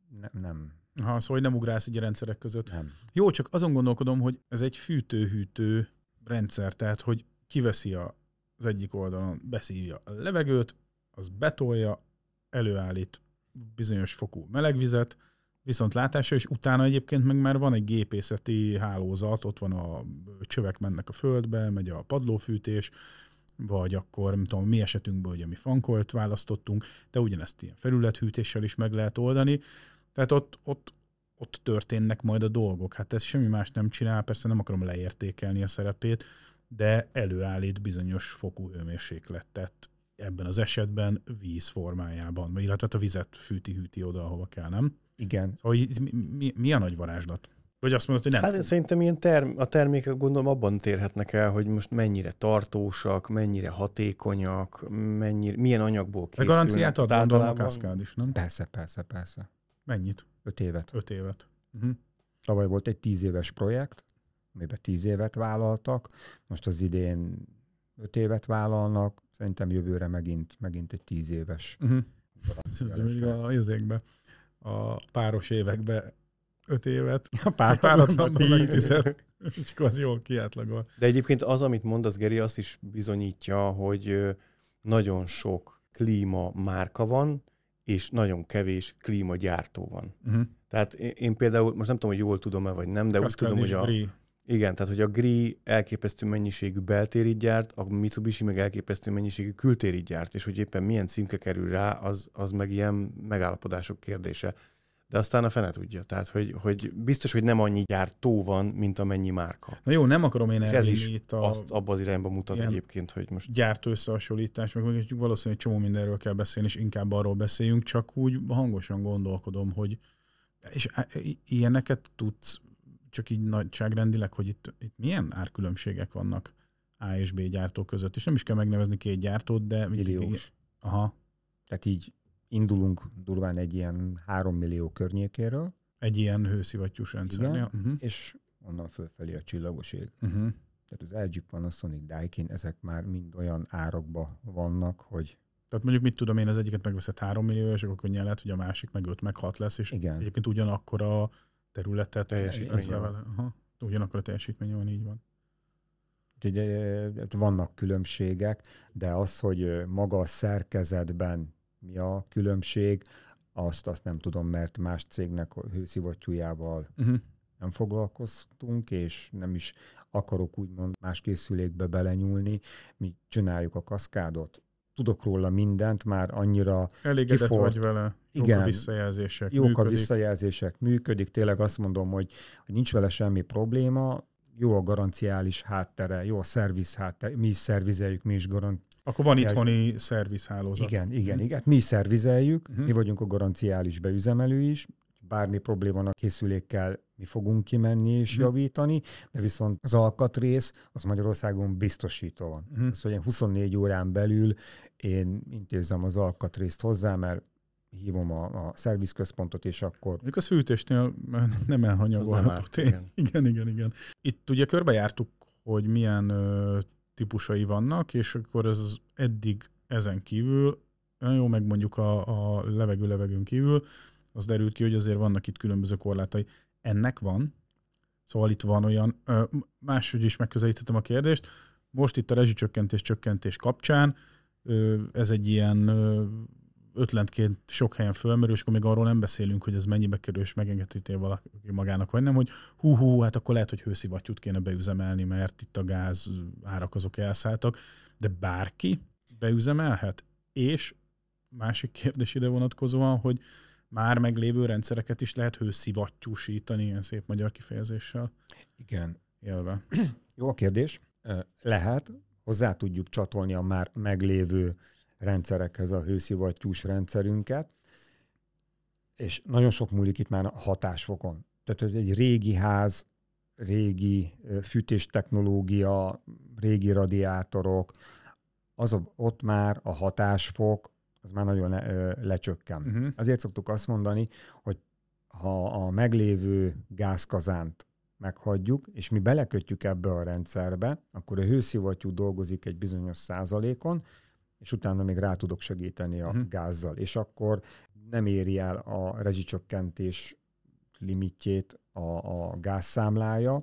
nem, nem, Ha szóval hogy nem ugrálsz így a rendszerek között. nem. Jó, csak azon gondolkodom, hogy ez egy fűtő-hűtő rendszer, tehát hogy kiveszi a, az egyik oldalon, beszívja a levegőt, az betolja, előállít bizonyos fokú melegvizet, viszont látása, és utána egyébként meg már van egy gépészeti hálózat, ott van a csövek mennek a földbe, megy a padlófűtés, vagy akkor, nem tudom, mi esetünkben, ugye mi fankolt választottunk, de ugyanezt ilyen felülethűtéssel is meg lehet oldani. Tehát ott, ott, ott történnek majd a dolgok. Hát ez semmi más nem csinál, persze nem akarom leértékelni a szerepét, de előállít bizonyos fokú hőmérsékletet ebben az esetben víz formájában, illetve hát a vizet fűti-hűti oda, ahova kell, nem? Igen. Szóval így mi, mi, mi a nagy varázslat? Vagy azt mondod, hogy nem? Hát szerintem ilyen term- a termékek gondolom abban térhetnek el, hogy most mennyire tartósak, mennyire hatékonyak, mennyire, milyen anyagból De készülnek. garanciát ad, gondolom a Cascade is, nem? Persze, persze, persze. Mennyit? Öt évet. Öt évet. Uh-huh. Tavaly volt egy tíz éves projekt, amiben tíz évet vállaltak, most az idén öt évet vállalnak, szerintem jövőre megint, megint egy tíz éves. Uh-huh. Ez még a izékbe, a páros évekbe öt évet, A pár páratlanban meg tíz. tized, [laughs] és akkor az jól kiátlagol. De egyébként az, amit mondasz, Geri, azt is bizonyítja, hogy nagyon sok klíma márka van, és nagyon kevés klímagyártó van. Uh-huh. Tehát én, én például, most nem tudom, hogy jól tudom-e, vagy nem, de úgy tudom, hogy a, igen, tehát hogy a GRI elképesztő mennyiségű beltérit gyárt, a Mitsubishi meg elképesztő mennyiségű kültérit gyárt, és hogy éppen milyen címke kerül rá, az, az meg ilyen megállapodások kérdése. De aztán a fene tudja. Tehát, hogy, hogy biztos, hogy nem annyi gyártó van, mint amennyi márka. Na jó, nem akarom én És ez elvinni is itt a Azt abba az irányba mutat egyébként, hogy most gyártó összehasonlítás, meg meg valószínűleg csomó mindenről kell beszélni, és inkább arról beszéljünk, csak úgy hangosan gondolkodom, hogy és ilyeneket tudsz, csak így nagyságrendileg, hogy itt, itt milyen árkülönbségek vannak A és B gyártó között, és nem is kell megnevezni két gyártót, de Milliós. Aha, Tehát így indulunk durván egy ilyen 3 millió környékéről, egy ilyen hőszivattyús rendszernél. Igen. Uh-huh. és onnan fölfelé a csillagos ég. Uh-huh. Tehát az LG, Panasonic, Daikin, ezek már mind olyan árakba vannak, hogy Tehát mondjuk mit tudom én, az egyiket megveszed 3 millió, és akkor könnyen lehet, hogy a másik meg 5 meg 6 lesz, és Igen. egyébként ugyanakkor a területet van. vele. Aha. Ugyanakkor a teljesítmény van, így van. Úgyhogy eh, vannak különbségek, de az, hogy eh, maga a szerkezetben mi a különbség, azt, azt nem tudom, mert más cégnek a hőszivattyújával Uh-huh. nem foglalkoztunk, és nem is akarok úgymond más készülékbe belenyúlni. Mi csináljuk a kaszkádot. Tudok róla mindent, már annyira Elégedett Kifort. vagy vele, jók Igen. a visszajelzések, jók a működik. visszajelzések, működik, tényleg azt mondom, hogy, hogy nincs vele semmi probléma, jó a garanciális háttere, jó a szerviz háttere, mi is szervizeljük, mi is garant... Akkor van itthoni szervizhálózat. Igen, igen, Mhm. igen, mi is szervizeljük, Mhm. mi vagyunk a garanciális beüzemelő is, bármi probléma van a készülékkel, mi fogunk kimenni és Mhm. javítani, de viszont az alkatrész, az Magyarországon biztosítva van. Hogy én 24 órán belül én intézem az alkatrészt hozzá, mert hívom a, a szervizközpontot, és akkor Mondjuk a szűtésnél már nem elhanyagolható igen. Igen, igen, igen. Itt ugye körbejártuk, hogy milyen ö, típusai vannak, és akkor ez eddig ezen kívül, jó megmondjuk a, a levegő-levegőn kívül, az derült ki, hogy azért vannak itt különböző korlátai. Ennek van, szóval itt van olyan, máshogy is megközelíthetem a kérdést, most itt a rezsicsökkentés csökkentés kapcsán ez egy ilyen ö, ötletként sok helyen fölmerül, és akkor még arról nem beszélünk, hogy ez mennyibe kerül, és megengedheti valaki magának, vagy nem, hogy hú, hú, hát akkor lehet, hogy hőszivattyút kéne beüzemelni, mert itt a gáz árak azok elszálltak, de bárki beüzemelhet, és másik kérdés ide vonatkozóan, hogy már meglévő rendszereket is lehet hőszivattyúsítani, ilyen szép magyar kifejezéssel igen, élve. Jó a kérdés. Lehet, hozzá tudjuk csatolni a már meglévő rendszerekhez a hőszivattyús rendszerünket, és nagyon sok múlik itt már a hatásfokon. Tehát, hogy egy régi ház, régi fűtéstechnológia, régi radiátorok, az a, ott már a hatásfok, az már nagyon le, lecsökken. Uh-huh. Azért szoktuk azt mondani, hogy ha a meglévő gázkazánt meghagyjuk, és mi belekötjük ebbe a rendszerbe, akkor a hőszivattyú dolgozik egy bizonyos százalékon, és utána még rá tudok segíteni a uh-huh. gázzal. És akkor nem éri el a rezsicsökkentés limitjét a, a gázszámlája,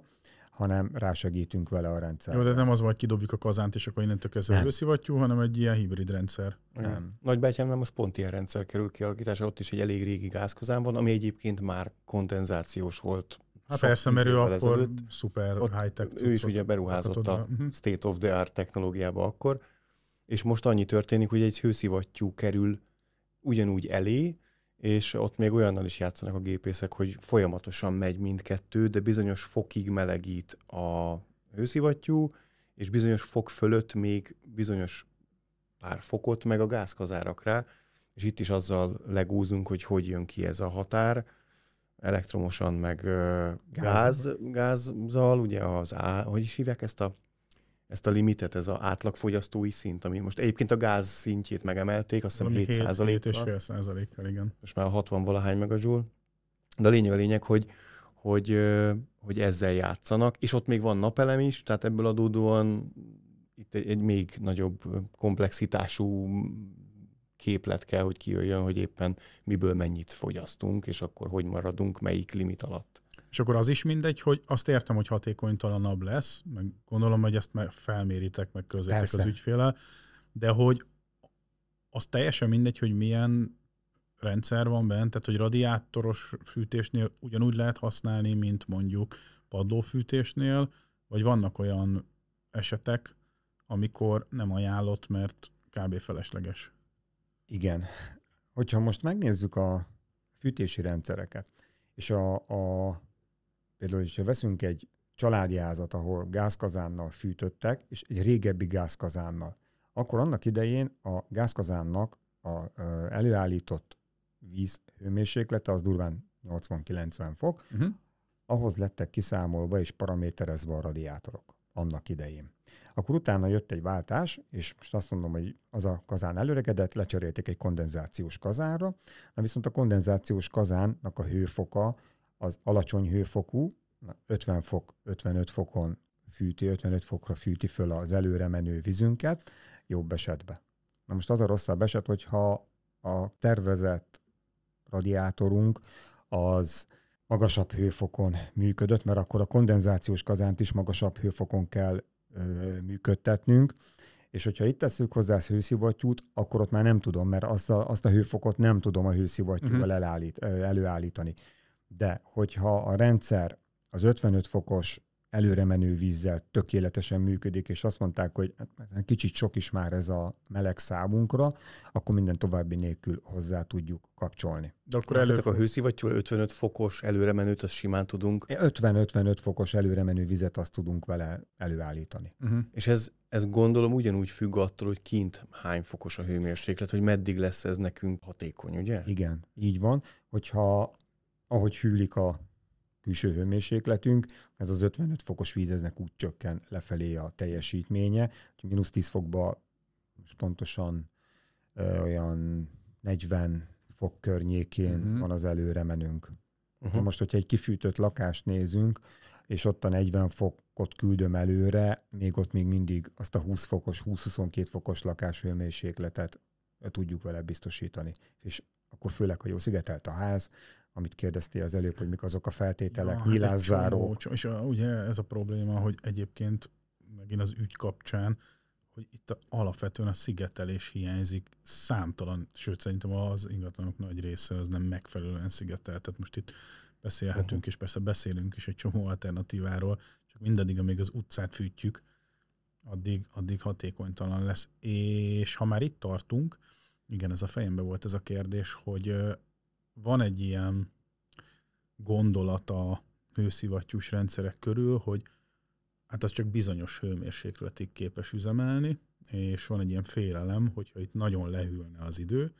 hanem rásegítünk vele a rendszerbe. Jó, de nem az, hogy kidobjuk a kazánt, és akkor innentől kezdve Nem. hőszivattyú, hanem egy ilyen hibrid rendszer. Nem. Nagybátyámnál most pont ilyen rendszer kerül kialakításra, ott is egy elég régi gázkozán van, ami egyébként már kondenzációs volt. Hát persze, mert ő akkor ezelőtt. szuper high-tech ő is ugye beruházott a. Mhm. state of the art technológiába akkor, és most annyi történik, hogy egy hőszivattyú kerül ugyanúgy elé, és ott még olyannal is játszanak a gépészek, hogy folyamatosan megy mindkettő, de bizonyos fokig melegít a hőszivattyú, és bizonyos fok fölött még bizonyos pár fokot meg a gázkazárak rá, és itt is azzal legúzunk, hogy hogy jön ki ez a határ, elektromosan, meg gáz, gázzal, ugye az, á, hogy is hívják ezt a, ezt a limitet, ez az átlagfogyasztói szint, ami most egyébként a gáz szintjét megemelték, azt hiszem 7 7,5 százalékkal, igen. Most már 60 valahány meg a joule. De a lényeg a lényeg, hogy, hogy, hogy ezzel játszanak, és ott még van napelem is, tehát ebből adódóan itt egy, egy még nagyobb komplexitású képlet kell, hogy kijöjjön, hogy éppen miből mennyit fogyasztunk, és akkor hogy maradunk, melyik limit alatt. És akkor az is mindegy, hogy azt értem, hogy hatékonytalanabb lesz, meg gondolom, hogy ezt felméritek, meg közétek az ügyféle, de hogy az teljesen mindegy, hogy milyen rendszer van bent, tehát hogy radiátoros fűtésnél ugyanúgy lehet használni, mint mondjuk padlófűtésnél, vagy vannak olyan esetek, amikor nem ajánlott, mert kb. felesleges. Igen. Hogyha most megnézzük a fűtési rendszereket, és a, a például, hogyha veszünk egy családi házat, ahol gázkazánnal fűtöttek, és egy régebbi gázkazánnal, akkor annak idején a gázkazánnak a, a előállított víz hőmérséklete az durván 80-90 fok, uh-huh. ahhoz lettek kiszámolva és paraméterezve a radiátorok annak idején. Akkor utána jött egy váltás, és most azt mondom, hogy az a kazán előregedett, lecserélték egy kondenzációs kazánra, na viszont a kondenzációs kazánnak a hőfoka az alacsony hőfokú, 50 fok, 55 fokon fűti, 55 fokra fűti föl az előre menő vízünket, jobb esetben. Na most az a rosszabb eset, hogyha a tervezett radiátorunk az magasabb hőfokon működött, mert akkor a kondenzációs kazánt is magasabb hőfokon kell működtetnünk, és hogyha itt tesszük hozzá a hőszivattyút, akkor ott már nem tudom, mert azt a, azt a hőfokot nem tudom a hőszivattyúval uh-huh. elállít, előállítani. De hogyha a rendszer az 55 fokos előre menő vízzel tökéletesen működik, és azt mondták, hogy hát, kicsit sok is már ez a meleg számunkra, akkor minden további nélkül hozzá tudjuk kapcsolni. De akkor elő... a hőszivattyúval 55 fokos előre menőt, azt simán tudunk... 50-55 fokos előre menő vizet azt tudunk vele előállítani. Uh-huh. És ez, ez gondolom ugyanúgy függ attól, hogy kint hány fokos a hőmérséklet, hogy meddig lesz ez nekünk hatékony, ugye? Igen, így van. Hogyha ahogy hűlik a külső hőmérsékletünk, ez az 55 fokos vízeznek úgy csökken lefelé a teljesítménye, hogy mínusz 10 fokba most pontosan ö, olyan 40 fok környékén uh-huh. van az előre menünk. Uh-huh. Most, hogyha egy kifűtött lakást nézünk, és ott a 40 fokot küldöm előre, még ott még mindig azt a 20 fokos, 20-22 fokos lakáshőmérsékletet tudjuk vele biztosítani. És akkor főleg, hogy jó szigetelt a ház, amit kérdeztél az előbb, hogy mik azok a feltételek, ja, nyílászárók. Hát és a, ugye ez a probléma, hogy egyébként megint az ügy kapcsán, hogy itt a, alapvetően a szigetelés hiányzik számtalan, sőt szerintem az ingatlanok nagy része az nem megfelelően szigetelt. Tehát most itt beszélhetünk, uh-huh. és persze beszélünk is egy csomó alternatíváról, csak mindaddig, amíg az utcát fűtjük, addig, addig hatékonytalan lesz. És ha már itt tartunk, igen, ez a fejembe volt ez a kérdés, hogy van egy ilyen gondolat a hőszivattyús rendszerek körül, hogy hát az csak bizonyos hőmérsékletig képes üzemelni, és van egy ilyen félelem, hogyha itt nagyon lehűlne az idő,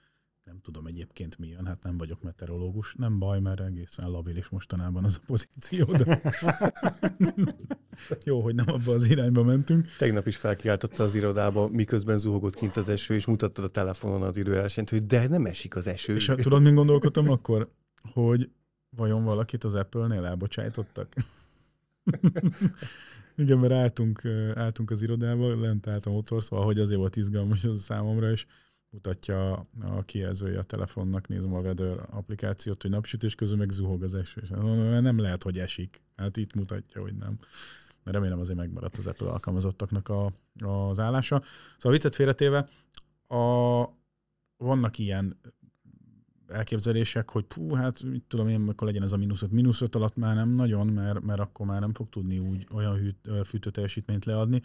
nem tudom egyébként milyen, hát nem vagyok meteorológus, nem baj, mert egészen labilis mostanában az a pozíció, de [laughs] jó, hogy nem abba az irányba mentünk. Tegnap is felkiáltotta az irodába, miközben zuhogott kint az eső, és mutattad a telefonon az időjelesent, hogy de nem esik az eső. És hát tudod, mint gondolkodtam akkor, hogy vajon valakit az Apple-nél elbocsájtottak? [laughs] Igen, mert álltunk, álltunk az irodába, lent állt a motor, szóval hogy azért volt izgalmas ez a számomra, és mutatja a kijelzője a telefonnak, nézem a weather applikációt, hogy napsütés közül meg zuhog az eső. Nem lehet, hogy esik. Hát itt mutatja, hogy nem. Mert remélem azért megmaradt az Apple alkalmazottaknak a, az állása. Szóval viccet félretéve, a, vannak ilyen elképzelések, hogy pú, hát mit tudom én, akkor legyen ez a mínusz 5, mínusz 5 alatt már nem nagyon, mert, mert akkor már nem fog tudni úgy olyan hűt, fűtő teljesítményt leadni.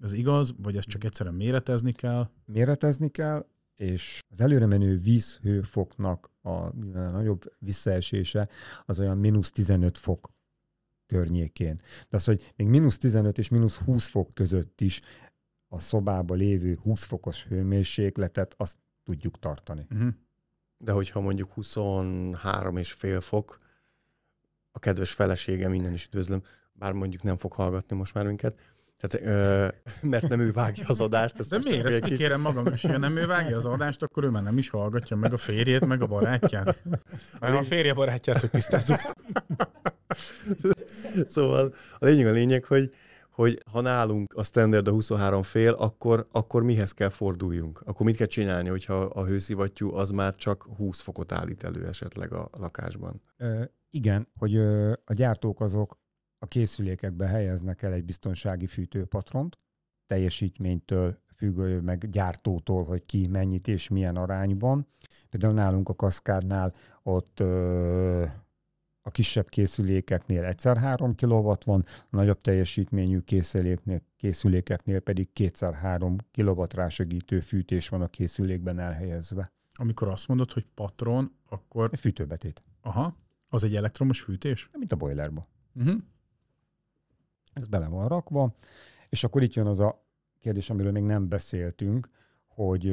Ez igaz, vagy ezt csak egyszerűen méretezni kell? Méretezni kell, és az előre menő vízhőfoknak a nagyobb visszaesése az olyan mínusz 15 fok környékén. De az, hogy még mínusz 15 és mínusz 20 fok között is a szobába lévő 20 fokos hőmérsékletet azt tudjuk tartani. Uh-huh. De hogyha mondjuk 23 és fél fok, a kedves felesége, minden is üdvözlöm, bár mondjuk nem fog hallgatni most már minket, tehát, ö, [laughs] mert nem ő vágja az adást. Ezt De most miért? Ezt kikérem magam, és ha nem ő vágja az adást, akkor ő már nem is hallgatja meg a férjét, meg a barátját. Már a férje barátját, hogy tisztázzuk. [laughs] Szóval a lényeg a lényeg, hogy, hogy ha nálunk a standard a 23 fél, akkor, akkor mihez kell forduljunk? Akkor mit kell csinálni, hogyha a hőszivattyú az már csak 20 fokot állít elő esetleg a lakásban? Ö, igen, hogy ö, a gyártók azok a készülékekbe helyeznek el egy biztonsági fűtőpatront, teljesítménytől függő, meg gyártótól, hogy ki mennyit és milyen arányban. Például nálunk a kaszkádnál ott ö, a kisebb készülékeknél egyszer 3 kW van, a nagyobb teljesítményű készüléknél, készülékeknél pedig kétszer 3 kW rásegítő fűtés van a készülékben elhelyezve. Amikor azt mondod, hogy patron, akkor Egy fűtőbetét, aha, az egy elektromos fűtés? mint a boilerba. Uh-huh. Ez bele van rakva, és akkor itt jön az a kérdés, amiről még nem beszéltünk, hogy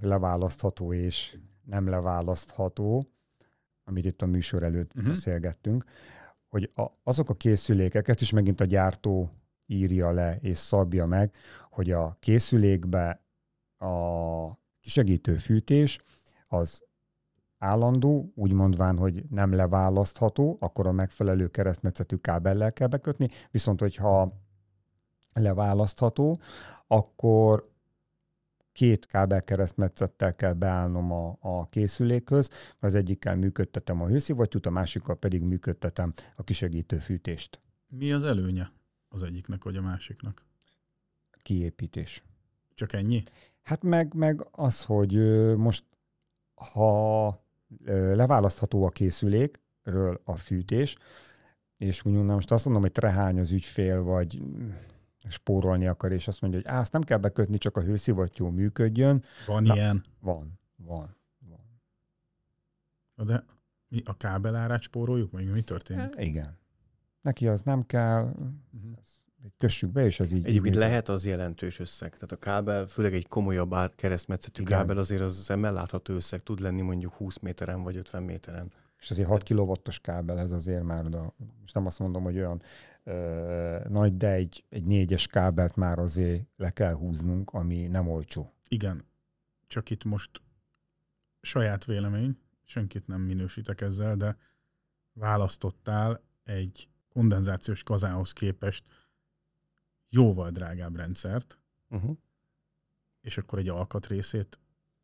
leválasztható és nem leválasztható, amit itt a műsor előtt uh-huh. beszélgettünk, hogy a, azok a készülékek, ezt is megint a gyártó írja le és szabja meg, hogy a készülékbe a segítő fűtés az állandó, úgy mondván, hogy nem leválasztható, akkor a megfelelő keresztmetszetű kábellel kell bekötni, viszont hogyha leválasztható, akkor két kábel keresztmetszettel kell beállnom a, a készülékhöz, az egyikkel működtetem a hőszivattyút, a másikkal pedig működtetem a kisegítő fűtést. Mi az előnye az egyiknek vagy a másiknak? Kiépítés. Csak ennyi? Hát meg, meg az, hogy most ha leválasztható a készülékről a fűtés, és úgy mondom, most azt mondom, hogy trehány az ügyfél, vagy mm, spórolni akar, és azt mondja, hogy á, azt nem kell bekötni, csak a hőszivattyú működjön. Van Na. ilyen. Van, van, van. De mi a kábelárát spóroljuk, vagy mi történik? Igen. Neki az nem kell, Uh-huh. Kössük be, és az így... Egyébként így lehet az jelentős összeg. Tehát a kábel, főleg egy komolyabb át keresztmetszetű Igen. kábel azért az szemmel látható összeg tud lenni mondjuk 20 méteren vagy 50 méteren. És azért 6 kW-os kábel ez azért már, oda, most nem azt mondom, hogy olyan ö, nagy, de egy, egy négyes kábelt már azért le kell húznunk, ami nem olcsó. Igen. Csak itt most saját vélemény, senkit nem minősítek ezzel, de választottál egy kondenzációs kazához képest jóval drágább rendszert, Uh-huh. és akkor egy alkatrészét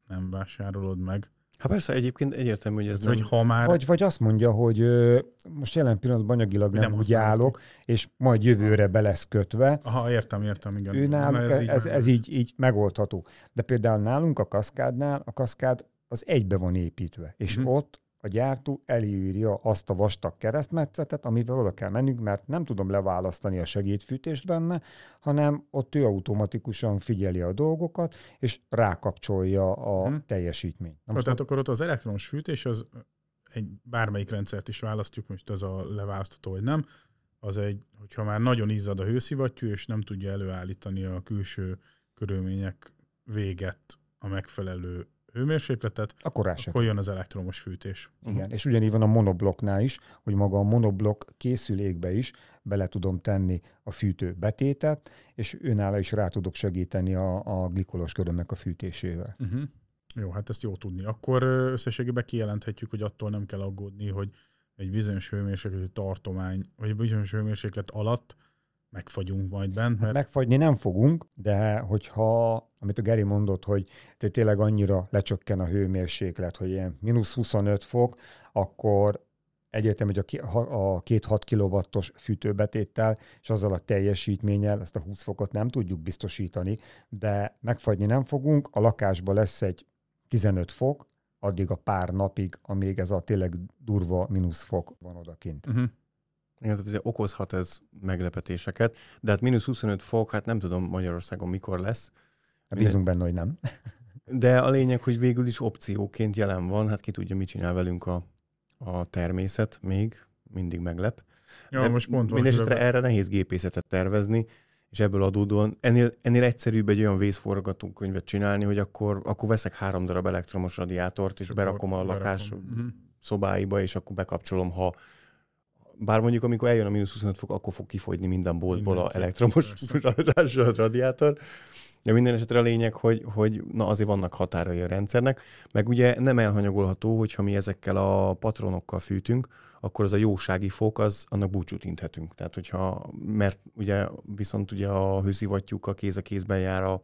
nem vásárolod meg. Hát persze, egyébként egyértelmű, hogy ez hogy nem... ha már... Vagy, vagy azt mondja, hogy ö, most jelen pillanatban anyagilag Hogy nem, nem úgy állok, és majd jövőre be lesz kötve, Aha, értem, értem, igen. ő náluk Na, ez, ez, van. ez így, így megoldható. De például nálunk a kaszkádnál, a kaszkád az egybe van építve, és Mhm. ott a gyártó előírja azt a vastag keresztmetszetet, amivel oda kell mennünk, mert nem tudom leválasztani a segédfűtést benne, hanem ott ő automatikusan figyeli a dolgokat, és rákapcsolja a Mhm. teljesítményt. Na Most tehát akkor ott az elektromos fűtés, az egy bármelyik rendszert is választjuk, most ez a leválasztható vagy nem, az egy, hogyha már nagyon izzad a hőszivattyú, és nem tudja előállítani a külső körülmények véget a megfelelő hőmérsékletet, akkor rá akkor jön az elektromos fűtés. Igen, és ugyanígy van a monoblokknál is, hogy maga a monoblokk készülékbe is bele tudom tenni a fűtő betétet, és őnála is rá tudok segíteni a, a glikolos körömnek a fűtésével. Uh-huh. Jó, hát ezt jó tudni. Akkor összességében kijelenthetjük, hogy attól nem kell aggódni, hogy egy bizonyos hőmérsékleti tartomány, vagy egy bizonyos hőmérséklet alatt megfagyunk majd bent, Hát mert megfagyni nem fogunk, de hogyha, amit a Geri mondott, hogy te tényleg annyira lecsökken a hőmérséklet, hogy ilyen mínusz 25 fok, akkor egyértelmű, hogy a, két 6 kW-os fűtőbetéttel és azzal a teljesítménnyel ezt a 20 fokot nem tudjuk biztosítani, de megfagyni nem fogunk, a lakásban lesz egy 15 fok, addig a pár napig, amíg ez a tényleg durva mínusz fok van odakint. uh-huh. Igen, tehát ez okozhat ez meglepetéseket, de hát mínusz 25 fok, hát nem tudom Magyarországon mikor lesz, Bízunk benne, hogy nem. [laughs] de a lényeg, hogy végül is opcióként jelen van, hát ki tudja, mit csinál velünk a, a természet még, mindig meglep. Ja, De most pont Mindenesetre erre nehéz gépészetet tervezni, és ebből adódóan ennél, ennél egyszerűbb egy olyan vészforgatókönyvet csinálni, hogy akkor, akkor veszek három darab elektromos radiátort, és Csak berakom a berakom. lakás Mhm. szobáiba, és akkor bekapcsolom, ha bár mondjuk, amikor eljön a mínusz 25 fok, akkor fog kifogyni minden boltból a elektromos [laughs] radiátor. De minden esetre a lényeg, hogy, hogy na azért vannak határai a rendszernek, meg ugye nem elhanyagolható, hogyha mi ezekkel a patronokkal fűtünk, akkor az a jósági fok, az annak búcsút inthetünk. Tehát, hogyha, mert ugye viszont ugye a hőszivattyúkkal kéz a kézben jár a,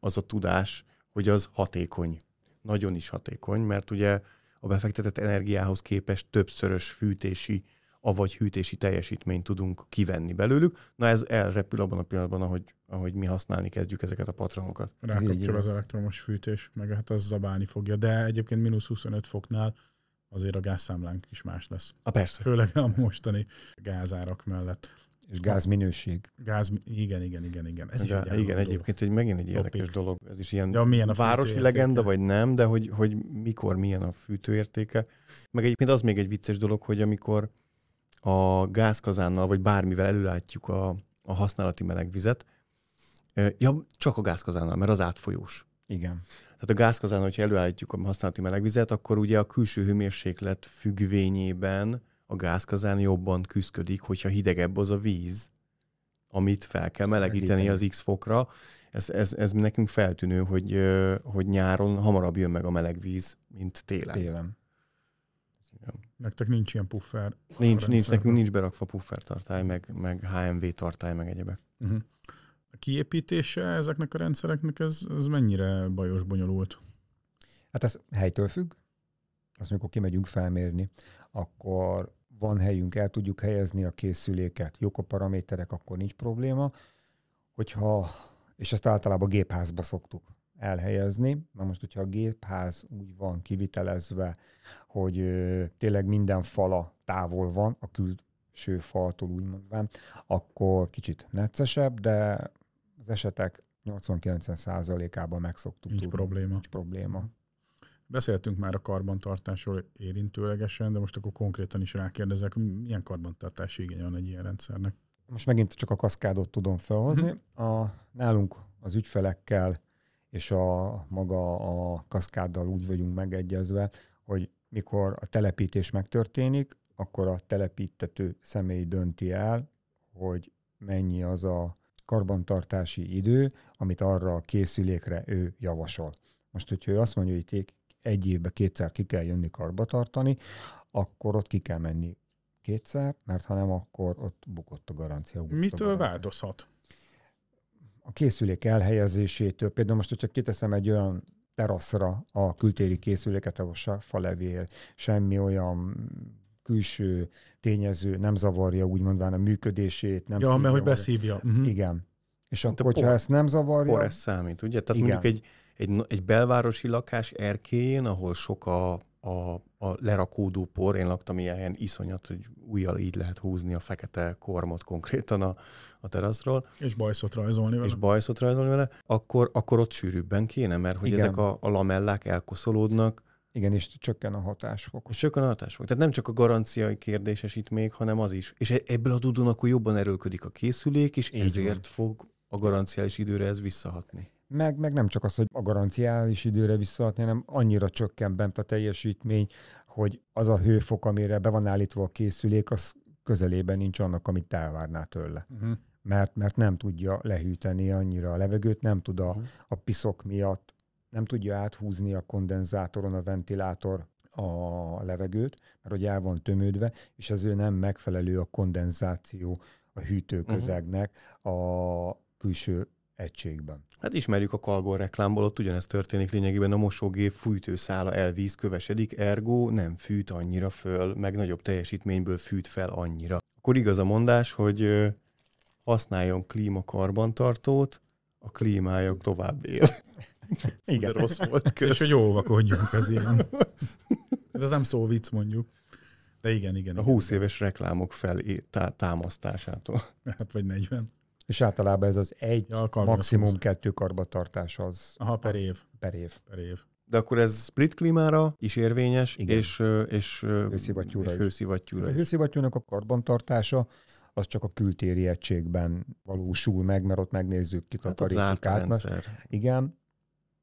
az a tudás, hogy az hatékony. Nagyon is hatékony, mert ugye a befektetett energiához képest többszörös fűtési, avagy hűtési teljesítményt tudunk kivenni belőlük. Na ez elrepül abban a pillanatban, ahogy, ahogy mi használni kezdjük ezeket a patronokat. Rákapcsol az elektromos fűtés, meg hát az zabálni fogja, de egyébként mínusz 25 foknál azért a gázszámlánk is más lesz. A persze. Főleg a mostani gázárak mellett. És gázminőség. Gáz, igen, igen, igen, igen. Ez is De, egy igen, állandó egyébként egy, megint egy érdekes Topik. dolog. Ez is ilyen Ja, milyen a városi legenda, vagy nem, de hogy, hogy mikor milyen a fűtőértéke. Meg egyébként az még egy vicces dolog, hogy amikor a gázkazánnal, vagy bármivel előállítjuk a, a használati melegvizet, ja, csak a gázkazánnal, mert az átfolyós. Igen. Tehát a gázkazán, hogyha előállítjuk a használati melegvizet, akkor ugye a külső hőmérséklet függvényében a gázkazán jobban küzdik, hogyha hidegebb az a víz, amit fel kell melegíteni az X fokra. Ez, ez, ez nekünk feltűnő, hogy, hogy nyáron hamarabb jön meg a meleg víz, mint télen. Télen. Nektek nincs ilyen puffer. Nincs, nincs, nekünk nincs berakva puffertartály, meg, meg HMV tartály, meg egyebek. Uh-huh. A kiépítése ezeknek a rendszereknek ez, ez mennyire bajos, bonyolult? Hát ez helytől függ. Azt amikor kimegyünk felmérni, akkor van helyünk, el tudjuk helyezni a készüléket, jók a paraméterek, akkor nincs probléma. Hogyha, és ezt általában gépházba szoktuk elhelyezni. Na most, hogyha a gépház úgy van kivitelezve, hogy ö, tényleg minden fala távol van, a külső faltól úgy mondván, akkor kicsit neccesebb, de az esetek 80-90%-ában meg szoktuk Nincs tudni. probléma. Nincs probléma. Beszéltünk már a karbantartásról érintőlegesen, de most akkor konkrétan is rákérdezek, milyen karbantartási igény van egy ilyen rendszernek? Most megint csak a kaszkádot tudom felhozni. A, nálunk az ügyfelekkel és a maga a kaszkáddal úgy vagyunk megegyezve, hogy mikor a telepítés megtörténik, akkor a telepítető személy dönti el, hogy mennyi az a karbantartási idő, amit arra a készülékre ő javasol. Most, hogyha ő azt mondja, hogy itt egy évbe kétszer ki kell jönni karbatartani, akkor ott ki kell menni kétszer, mert ha nem, akkor ott bukott a garancia. bukott a Mitől garancia. változhat? A készülék elhelyezésétől, például most, hogyha kiteszem egy olyan teraszra a kültéri készüléket, ahol se falevél, semmi olyan külső tényező nem zavarja úgymondván a működését. Nem ja, mert hogy szívja, beszívja. Uh-huh. Igen. És Mint a akkor, hogyha por. ezt nem zavarja, Por ez számít, ugye? Tehát Igen. mondjuk egy, egy, egy belvárosi lakás erkélyén, ahol sok a, a, a lerakódó por, én laktam ilyen helyen, iszonyat, hogy újjal így lehet húzni a fekete kormot konkrétan a, a teraszról, És bajszot rajzolni vele. és bajszot rajzolni vele, akkor, akkor ott sűrűbben kéne, mert hogy Igen. ezek a, a lamellák elkoszolódnak, igen, és csökken a hatásfok. és csökken a hatásfok. Tehát nem csak a garanciai kérdéses itt még, hanem az is. És e- ebből adódóan akkor jobban erőlködik a készülék, és Így ezért fog a garanciális időre ez visszahatni. Meg, meg nem csak az, hogy a garanciális időre visszaadni, hanem annyira csökken bent a teljesítmény, hogy az a hőfok, amire be van állítva a készülék, az közelében nincs annak, amit te elvárnál tőle. Uh-huh. Mert, mert nem tudja lehűteni annyira a levegőt, nem tud a, Mhm. a piszok miatt, nem tudja áthúzni a kondenzátoron a ventilátor a levegőt, mert hogy el van tömődve, és ezért nem megfelelő a kondenzáció a hűtőközegnek a külső egységben. Hát ismerjük a Kalgor reklámból, ott ugyanezt történik lényegében, a mosógép fűtőszála elvíz, kövesedik, ergo nem fűt annyira föl, meg nagyobb teljesítményből fűt fel annyira. Akkor igaz a mondás, hogy használjon klímakarbantartót, a klímája tovább él. [laughs] De rossz volt, És kösz. hogy óvakodjunk az [laughs] ilyen. Ez az nem szó vicc mondjuk. De igen, igen. A igen, 20 igen. éves reklámok fel tá- támasztásától. Hát vagy 40. És általában ez az egy, Ja, maximum az 20. kettő karbatartás az Aha, per év. per év. Per év. De akkor ez split klímára is érvényes, Igen. és, és, Hőszivattyúra és is. hőszivattyúra A hőszivattyúnak a karbantartása az csak a kültéri egységben valósul meg, mert ott megnézzük, Hát ott kitakarítjuk zárt a át. Most- rendszer. Igen,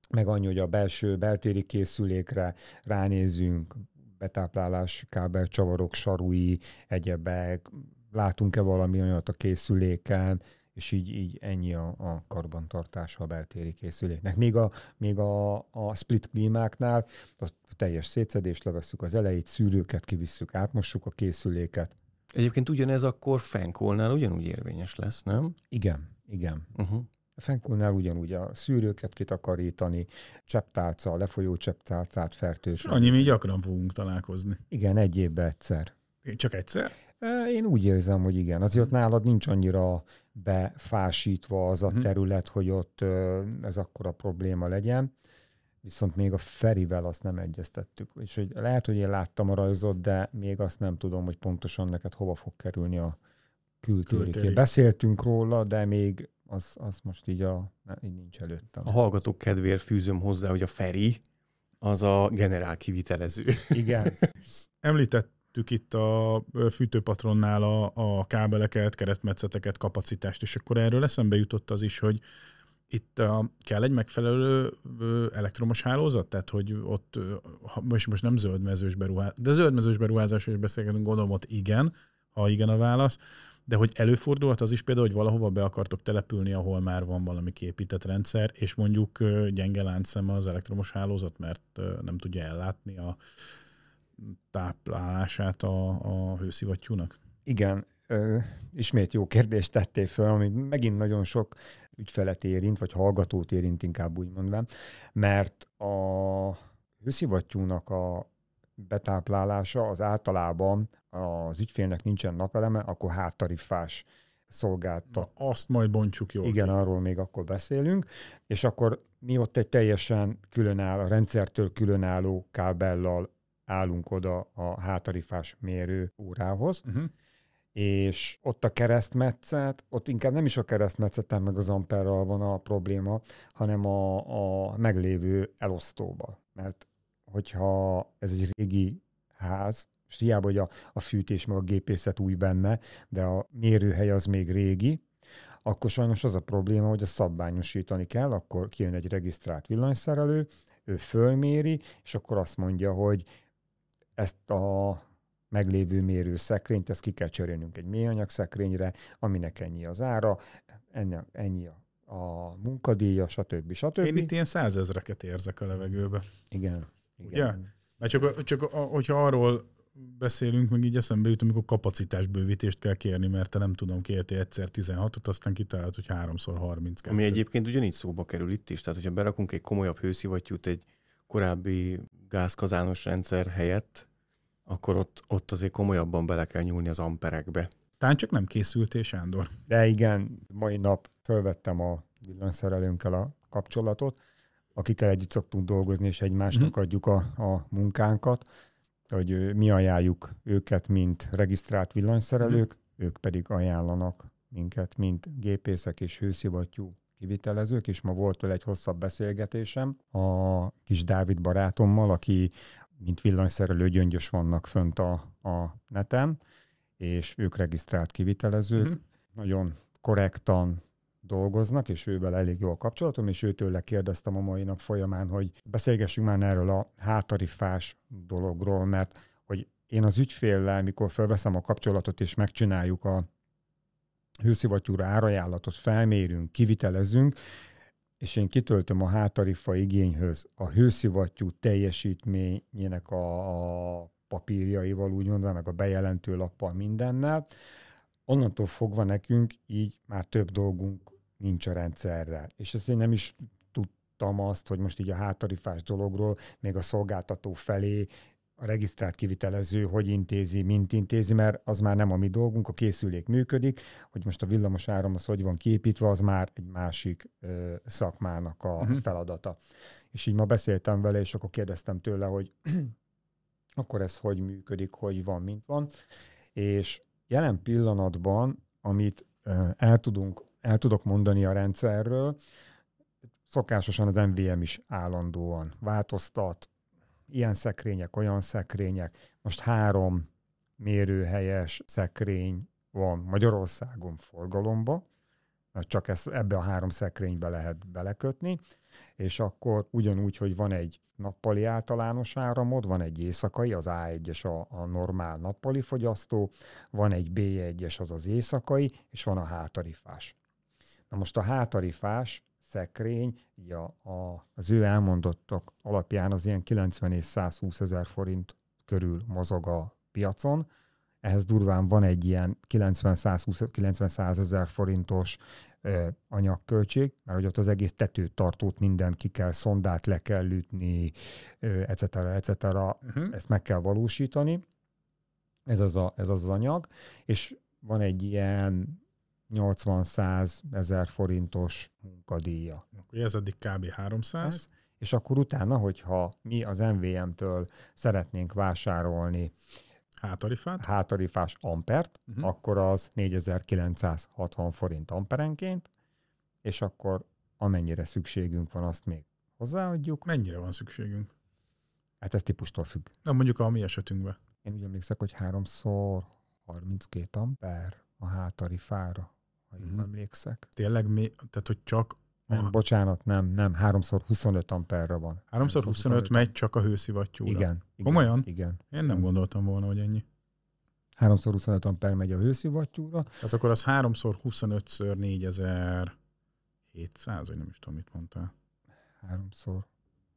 meg annyi, hogy a belső beltéri készülékre ránézzünk, betáplálás, kábel, csavarok, sarui, egyebek, látunk-e valami olyat a készüléken, és így, így ennyi a, a karbantartása a beltéri készüléknek. Még a, még a, a split klímáknál a teljes szétszedést levesszük az elejét, szűrőket kivisszük, átmossuk a készüléket. Egyébként ugyanez akkor Fenkolnál ugyanúgy érvényes lesz, nem? Igen, igen. Uh-huh. A Fenkulnál ugyanúgy a szűrőket kitakarítani, csepptálca, a lefolyó csepptálcát fertőzni. annyi még gyakran fogunk találkozni. Igen, egy évben egyszer. Csak egyszer? Én úgy érzem, hogy igen. Azért ott nálad nincs annyira befásítva az a Mhm. terület, hogy ott ez akkora probléma legyen. Viszont még a Ferivel azt nem egyeztettük. És hogy lehet, hogy én láttam a rajzot, de még azt nem tudom, hogy pontosan neked hova fog kerülni a kültéri. Kültéri. kép. Beszéltünk róla, de még az, az most így, a, így nincs előttem. A hallgatók kedvéért fűzöm hozzá, hogy a Feri az a generál kivitelező. Igen. [laughs] Említettük itt a fűtőpatronnál a, a kábeleket, keresztmetszeteket, kapacitást, és akkor erről eszembe jutott az is, hogy itt a, kell egy megfelelő elektromos hálózat, tehát hogy ott, ha, most, most nem zöldmezős beruházás, de zöldmezős beruházásról is beszélgetünk, gondolom ott igen, ha igen a válasz, de hogy előfordulhat az is például, hogy valahova be akartok települni, ahol már van valami képített rendszer, és mondjuk gyenge láncszem az elektromos hálózat, mert nem tudja ellátni a táplálását a, a hőszivattyúnak? Igen, ö, ismét jó kérdést tettél fel, ami megint nagyon sok ügyfelet érint, vagy hallgatót érint inkább úgy mondván, mert a hőszivattyúnak a betáplálása az általában az ügyfélnek nincsen napeleme, akkor háttarifás szolgáltat. Na, azt majd bontsuk jól. Igen, ki. arról még akkor beszélünk, és akkor mi ott egy teljesen különáll, a rendszertől különálló kábellal állunk oda a hátarifás mérő órához, Uh-huh. és ott a keresztmetszet, ott inkább nem is a keresztmetszeten meg az amperral van a probléma, hanem a, a meglévő elosztóba. Mert hogyha ez egy régi ház, és hiába, hogy a, a fűtés meg a gépészet új benne, de a mérőhely az még régi, akkor sajnos az a probléma, hogy a szabványosítani kell, akkor kijön egy regisztrált villanyszerelő, ő fölméri, és akkor azt mondja, hogy ezt a meglévő mérőszekrényt, ezt ki kell cserélnünk egy mélyanyag szekrényre, aminek ennyi az ára, ennyi, ennyi a, a munkadíja, stb. stb. Én itt ilyen százezreket érzek a levegőbe. Igen. Ugye? igen. Mert csak, csak a- hogyha arról beszélünk, meg így eszembe jut, amikor kapacitásbővítést kell kérni, mert te nem tudom, kértél egyszer 16-ot, aztán kitalálod, hogy háromszor 32. Ami egyébként ugyanígy szóba kerül itt is. Tehát, hogyha berakunk egy komolyabb hőszivattyút egy korábbi gázkazános rendszer helyett, akkor ott, ott azért komolyabban bele kell nyúlni az amperekbe. Tán csak nem készültél, Sándor. De igen, mai nap felvettem a villanyszerelőnkkel a kapcsolatot, akikkel együtt szoktunk dolgozni, és egymásnak Mhm. adjuk a, a munkánkat, hogy mi ajánljuk őket, mint regisztrált villanyszerelők, ők pedig ajánlanak minket, mint gépészek és hőszivattyú kivitelezők, és ma volt vele egy hosszabb beszélgetésem a kis Dávid barátommal, aki mint villanyszerelő gyöngyös vannak fönt a, a neten, és ők regisztrált kivitelezők, Mhm. nagyon korrektan dolgoznak, és ővel elég jó a kapcsolatom, és őtől kérdeztem a mai nap folyamán, hogy beszélgessünk már erről a hátarifás dologról, mert hogy én az ügyféllel, mikor felveszem a kapcsolatot, és megcsináljuk a hőszivattyúra árajánlatot, felmérünk, kivitelezünk, és én kitöltöm a hátarifa igényhöz a hőszivattyú teljesítményének a, a papírjaival, úgy mondva, meg a bejelentő lappal mindennel, onnantól fogva nekünk így már több dolgunk nincs a rendszerrel. És ezt én nem is tudtam azt, hogy most így a hátarifás dologról még a szolgáltató felé a regisztrált kivitelező hogy intézi, mint intézi, mert az már nem a mi dolgunk, a készülék működik, hogy most a villamos áram az hogy van kiépítve, az már egy másik ö, szakmának a uh-huh. feladata. És így ma beszéltem vele, és akkor kérdeztem tőle, hogy [clears throat] akkor ez hogy működik, hogy van, mint van. És jelen pillanatban, amit ö, el, tudunk, el tudok mondani a rendszerről, szokásosan az MVM is állandóan változtat, ilyen szekrények, olyan szekrények. Most három mérőhelyes szekrény van Magyarországon forgalomba, csak ezt, ebbe a három szekrénybe lehet belekötni, és akkor ugyanúgy, hogy van egy nappali általános áramod, van egy éjszakai, az A1-es a, a normál nappali fogyasztó, van egy B1-es, az az éjszakai, és van a hátarifás. Na most a hátarifás szekrény, így a, a, az ő elmondottak alapján az ilyen 90 és 120 ezer forint körül mozog a piacon, ehhez durván van egy ilyen 90-100 ezer forintos ö, anyagköltség, mert hogy ott az egész tetőtartót minden ki kell, szondát le kell ütni, ö, etc. etc. Uh-huh. Ezt meg kell valósítani. Ez az, a, ez az az anyag, és van egy ilyen 80-100 ezer forintos munkadíja. Akkor ez eddig kb. 300. És akkor utána, hogyha mi az MVM-től szeretnénk vásárolni Hátarifát? Hátarifás ampert, uh-huh. akkor az 4960 forint amperenként, és akkor amennyire szükségünk van, azt még hozzáadjuk. Mennyire van szükségünk? Hát ez típustól függ. Na mondjuk a mi esetünkben. Én úgy emlékszek, hogy háromszor 32 amper a hátarifára, ha uh-huh. emlékszek. Tényleg mi, tehát hogy csak nem, bocsánat, nem, nem, háromszor 25 amperre van. Háromszor 25, 25 megy csak a hőszivattyúra. Igen. igen Komolyan? Igen. Én nem gondoltam volna, hogy ennyi. Háromszor 25 amper megy a hőszivattyúra. Tehát akkor az háromszor 25-ször 4700, vagy nem is tudom, mit mondtál. Háromszor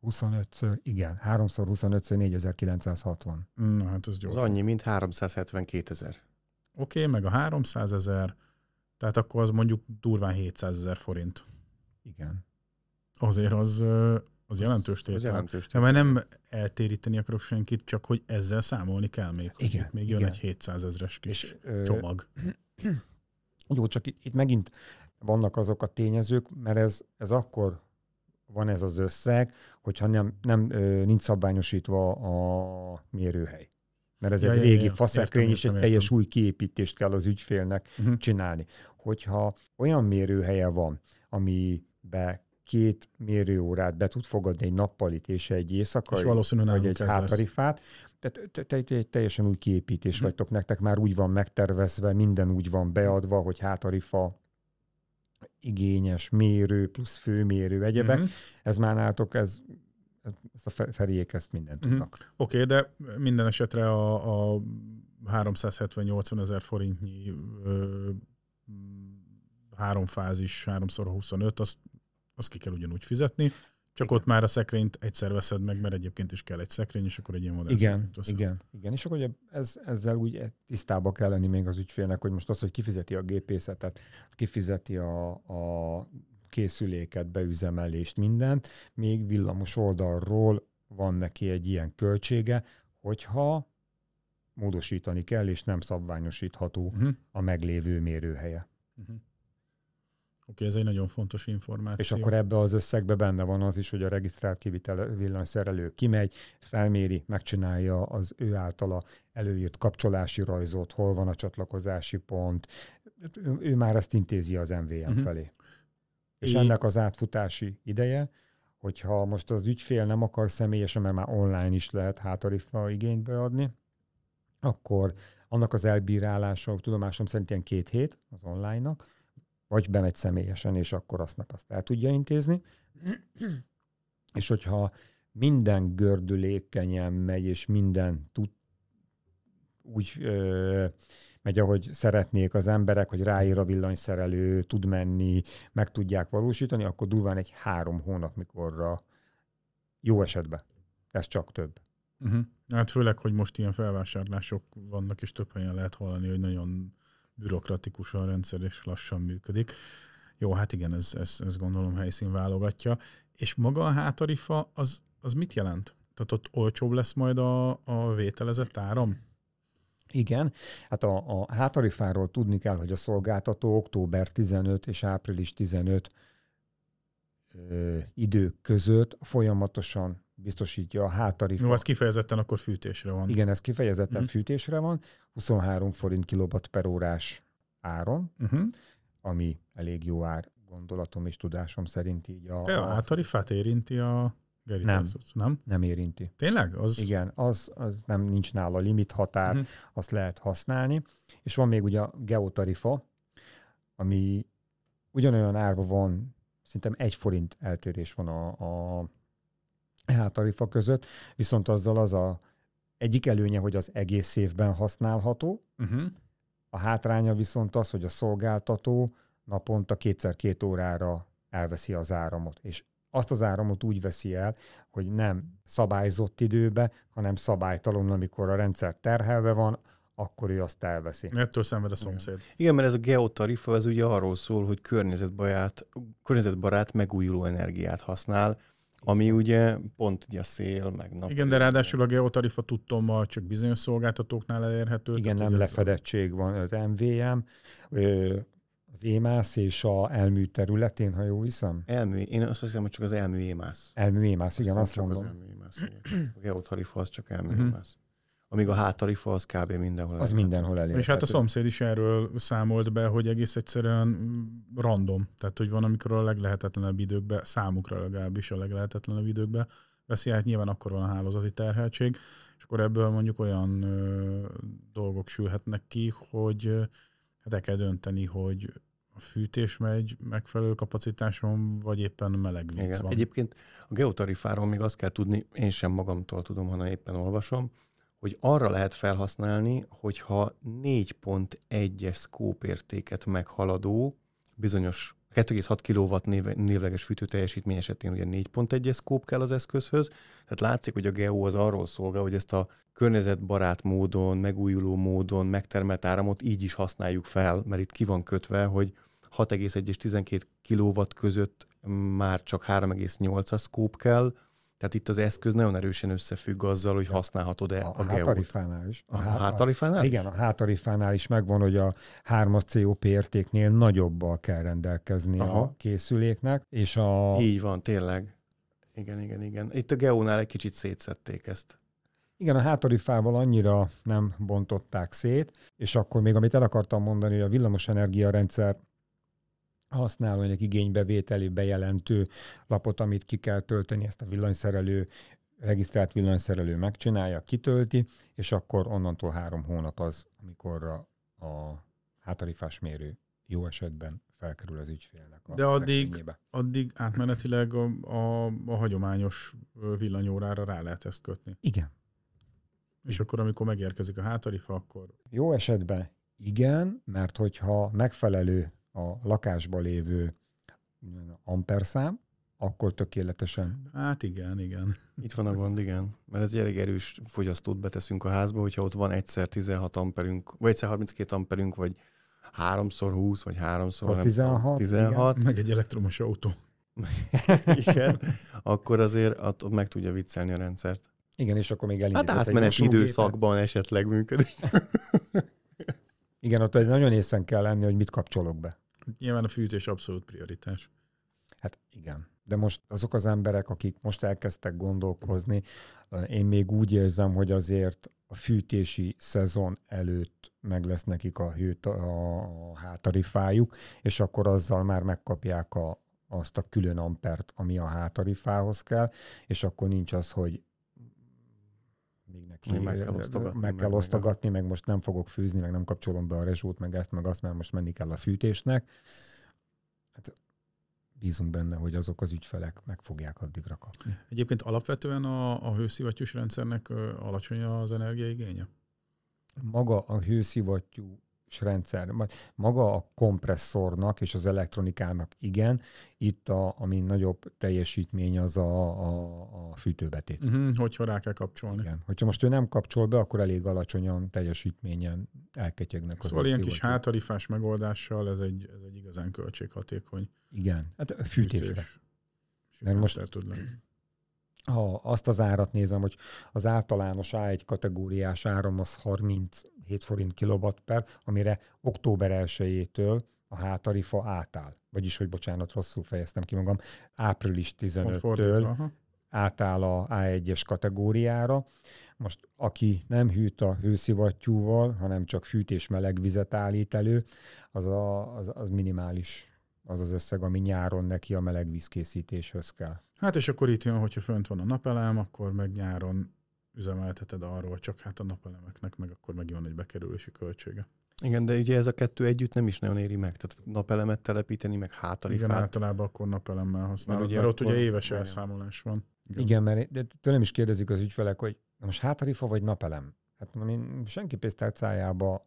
25-ször, igen, háromszor 25-ször 4960. Na hát az gyors. Az annyi, mint 372 ezer. Oké, okay, meg a 300 ezer, tehát akkor az mondjuk durván 700 ezer forint. Igen. Azért az, az jelentős tétel. Az jelentős tétel. Mert nem eltéríteni akarok senkit, csak hogy ezzel számolni kell még. Igen, itt még jön igen. egy 700 ezres kis és, csomag. [clears throat] Jó, csak itt, itt megint vannak azok a tényezők, mert ez, ez akkor van ez az összeg, hogyha nem, nem nincs szabványosítva a mérőhely. Mert ez ja, egy ja, régi ja, faszekrény, és egy értem. teljes új kiépítést kell az ügyfélnek uh-huh. csinálni. Hogyha olyan mérőhelye van, ami be két mérőórát be tud fogadni egy nappalit és egy éjszakai, és valószínűleg vagy egy hátarifát. Tehát te, te, te, teljesen új kiépítés hmm. vagytok, nektek már úgy van megtervezve, minden úgy van beadva, hogy hátarifa igényes, mérő, plusz főmérő, egyebek. Mm-hmm. Ez már nálatok, ez, ez a Feriék ezt mindent mm-hmm. tudnak. Oké, okay, de minden esetre a, a 370-80 ezer forintnyi ö, háromfázis, háromszor 25, azt, azt ki kell ugyanúgy fizetni, csak igen. ott már a szekrényt egyszer veszed meg, mert egyébként is kell egy szekrény, és akkor egy ilyen modell Igen, igen, igen. És akkor ugye ez, ezzel úgy tisztába kell lenni még az ügyfélnek, hogy most az, hogy kifizeti a gépészetet, kifizeti a, a készüléket, beüzemelést, mindent, még villamos oldalról van neki egy ilyen költsége, hogyha módosítani kell, és nem szabványosítható uh-huh. a meglévő mérőhelye. Uh-huh. Oké, ez egy nagyon fontos információ. És akkor ebbe az összegbe benne van az is, hogy a regisztrált kivitel villanyszerelő kimegy, felméri, megcsinálja az ő általa előírt kapcsolási rajzot, hol van a csatlakozási pont. Ő, ő már ezt intézi az MVM uh-huh. Mhm. felé. És ennek az átfutási ideje, hogyha most az ügyfél nem akar személyesen, mert már online is lehet hátarifa igényt beadni, akkor annak az elbírálása, tudomásom szerint ilyen két hét az online-nak, vagy bemegy személyesen, és akkor azt nap azt el tudja intézni. és hogyha minden gördülékenyen megy, és minden tud, úgy ö, megy, ahogy szeretnék az emberek, hogy ráír a villanyszerelő, tud menni, meg tudják valósítani, akkor durván egy három hónap, mikorra jó esetben. Ez csak több. Uh-huh. Hát főleg, hogy most ilyen felvásárlások vannak, és több helyen lehet hallani, hogy nagyon bürokratikus a rendszer, és lassan működik. Jó, hát igen, ez, ez, ez gondolom helyszín válogatja. És maga a hátarifa, az, az mit jelent? Tehát ott olcsóbb lesz majd a, a vételezett áram? Igen, hát a, a hátarifáról tudni kell, hogy a szolgáltató október 15 és április 15 ö, idők között folyamatosan biztosítja a háttarifa. Jó, ez kifejezetten akkor fűtésre van. Igen, ez kifejezetten mm. fűtésre van, 23 forint kilowatt per órás áron, uh-huh. ami elég jó ár. gondolatom és tudásom szerint így a... Te a a hátarifát érinti a gerítés? Nem. nem érinti. Tényleg? Az... Igen, az, az nem nincs nála limit határ, uh-huh. azt lehet használni. És van még ugye a geotarifa, ami ugyanolyan árva van, szerintem egy forint eltérés van a, a hátarifa között, viszont azzal az a egyik előnye, hogy az egész évben használható, Uh-huh. a hátránya viszont az, hogy a szolgáltató naponta kétszer-két órára elveszi az áramot, és azt az áramot úgy veszi el, hogy nem szabályzott időbe, hanem szabálytalanul, amikor a rendszer terhelve van, akkor ő azt elveszi. Ettől szenved a szomszéd. Igen, mert ez a geotarifa, ez ugye arról szól, hogy környezetbarát, környezetbarát megújuló energiát használ, ami ugye pont ugye a szél, meg nap. Igen, de ráadásul a geotarifa tudtommal csak bizonyos szolgáltatóknál elérhető. Igen, tehát, nem lefedettség van az MVM, az EMAS és a elmű területén, ha jól hiszem. Elmű, én azt hiszem, hogy csak az elmű émász. Elmű EMAS, igen, hiszem, azt csak mondom. Az elmű émász, igen. [clears throat] A geotarifa az csak elmű Mhm. émász. Amíg a háttarifa az kb. mindenhol. Az elérhető. mindenhol elérhető. És hát a szomszéd is erről számolt be, hogy egész egyszerűen random. Tehát, hogy van, amikor a leglehetetlenebb időkben, számukra legalábbis a leglehetetlenebb időkben veszi át, nyilván akkor van a hálózati terheltség, és akkor ebből mondjuk olyan ö, dolgok sülhetnek ki, hogy ö, hát el kell dönteni, hogy a fűtés megy megfelelő kapacitáson, vagy éppen meleg víz Igen. van. Egyébként a geotarifáról még azt kell tudni, én sem magamtól tudom, hanem éppen olvasom, hogy arra lehet felhasználni, hogyha 4.1-es scope értéket meghaladó bizonyos 2,6 kW név, névleges fűtőteljesítmény esetén ugye 4.1-es scope kell az eszközhöz, tehát látszik, hogy a Geo az arról szolgál, hogy ezt a környezetbarát módon, megújuló módon megtermelt áramot így is használjuk fel, mert itt ki van kötve, hogy 6,1 és 12 kW között már csak 3,8-as scope kell, tehát itt az eszköz nagyon erősen összefügg azzal, hogy használhatod-e a, a, geót. hátarifánál is. A, a há- hátarifánál? Igen, a hátarifánál is megvan, hogy a 3 COP értéknél nagyobbal kell rendelkezni. Aha. a készüléknek, és a... Így van, tényleg. Igen, igen, igen. Itt a geónál egy kicsit szétszették ezt. Igen, a hátarifával annyira nem bontották szét, és akkor még amit el akartam mondani, hogy a villamosenergia rendszer használó egy igénybevételi bejelentő lapot, amit ki kell tölteni, ezt a villanyszerelő, regisztrált villanyszerelő megcsinálja, kitölti, és akkor onnantól három hónap az, amikor a, a hátarifás mérő jó esetben felkerül az ügyfélnek a De addig-. Addig átmenetileg a, a, a hagyományos villanyórára rá lehet ezt kötni. Igen. És akkor, amikor megérkezik a hátarifa, akkor Jó esetben igen, mert hogyha megfelelő a lakásban lévő amperszám, akkor tökéletesen hát igen, igen. Itt van a gond, igen. Mert ez egy elég erős fogyasztót beteszünk a házba, hogyha ott van egyszer 16 amperünk, vagy egyszer 32 amperünk, vagy háromszor 20, vagy háromszor nem tudom, 16, 16 Meg egy elektromos autó. [laughs] igen, akkor azért ott meg tudja viccelni a rendszert. Igen, és akkor még Hát egy átmeneti mosógépet. időszakban esetleg működik. Igen, ott egy nagyon észen kell lenni, hogy mit kapcsolok be. Nyilván a fűtés abszolút prioritás. Hát igen. De most azok az emberek, akik most elkezdtek gondolkozni, én még úgy érzem, hogy azért a fűtési szezon előtt meg lesz nekik a, hőt, a, hátarifájuk, és akkor azzal már megkapják a, azt a külön ampert, ami a hátarifához kell, és akkor nincs az, hogy még neki Még meg kell osztogatni, meg kell meg osztogatni, meg most nem fogok fűzni, meg nem kapcsolom be a rezsót, meg ezt, meg azt, mert most menni kell a fűtésnek. Hát bízunk benne, hogy azok az ügyfelek meg fogják addigra kapni. Egyébként alapvetően a, a hőszivattyús rendszernek alacsony az energiaigénye? Maga a hőszivattyú rendszer, ma- maga a kompresszornak és az elektronikának igen, itt a, ami nagyobb teljesítmény az a, a, a fűtőbetét. Uh-huh, hogyha rá kell kapcsolni. Igen. Hogyha most ő nem kapcsol be, akkor elég alacsonyan teljesítményen elketyegnek az Szóval ilyen kis hőszivattyúk. hátarifás megoldással ez egy, ez egy igazán költséghatékony Igen, hát a fűtésre. fűtés. Mert most- tud lenni. ha azt az árat nézem, hogy az általános A1 kategóriás áram az 37 forint kilowatt per, amire október 1-től a hátarifa átáll. Vagyis, hogy bocsánat, rosszul fejeztem ki magam, április Pont fordítva. 15-től aha. átáll a A1-es kategóriára. Most aki nem hűt a hőszivattyúval, hanem csak fűtés meleg vizet állít elő, az, a, az, az minimális az az összeg, ami nyáron neki a meleg vízkészítéshez kell. Hát és akkor itt jön, hogyha fönt van a napelem, akkor meg nyáron üzemelteted arról, csak hát a napelemeknek meg akkor meg jön egy bekerülési költsége. Igen, de ugye ez a kettő együtt nem is nagyon éri meg. Tehát napelemet telepíteni, meg hátalifát. Igen, általában akkor napelemmel használod, Mert mert, ugye ott ugye éves igen. elszámolás van. Igen, Igen mert de tőlem is kérdezik az ügyfelek, hogy na most hátarifa vagy napelem? Hát mondom, én senki pénztárcájába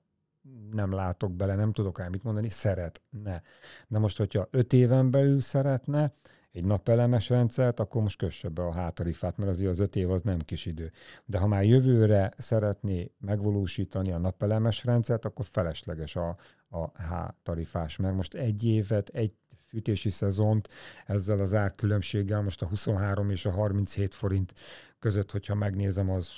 nem látok bele, nem tudok rá mit mondani, szeretne. De most, hogyha öt éven belül szeretne egy napelemes rendszert, akkor most kösse be a hátarifát, mert azért az öt év az nem kis idő. De ha már jövőre szeretné megvalósítani a napelemes rendszert, akkor felesleges a, a hátarifás, mert most egy évet, egy fűtési szezont ezzel az árkülönbséggel, most a 23 és a 37 forint között, hogyha megnézem, az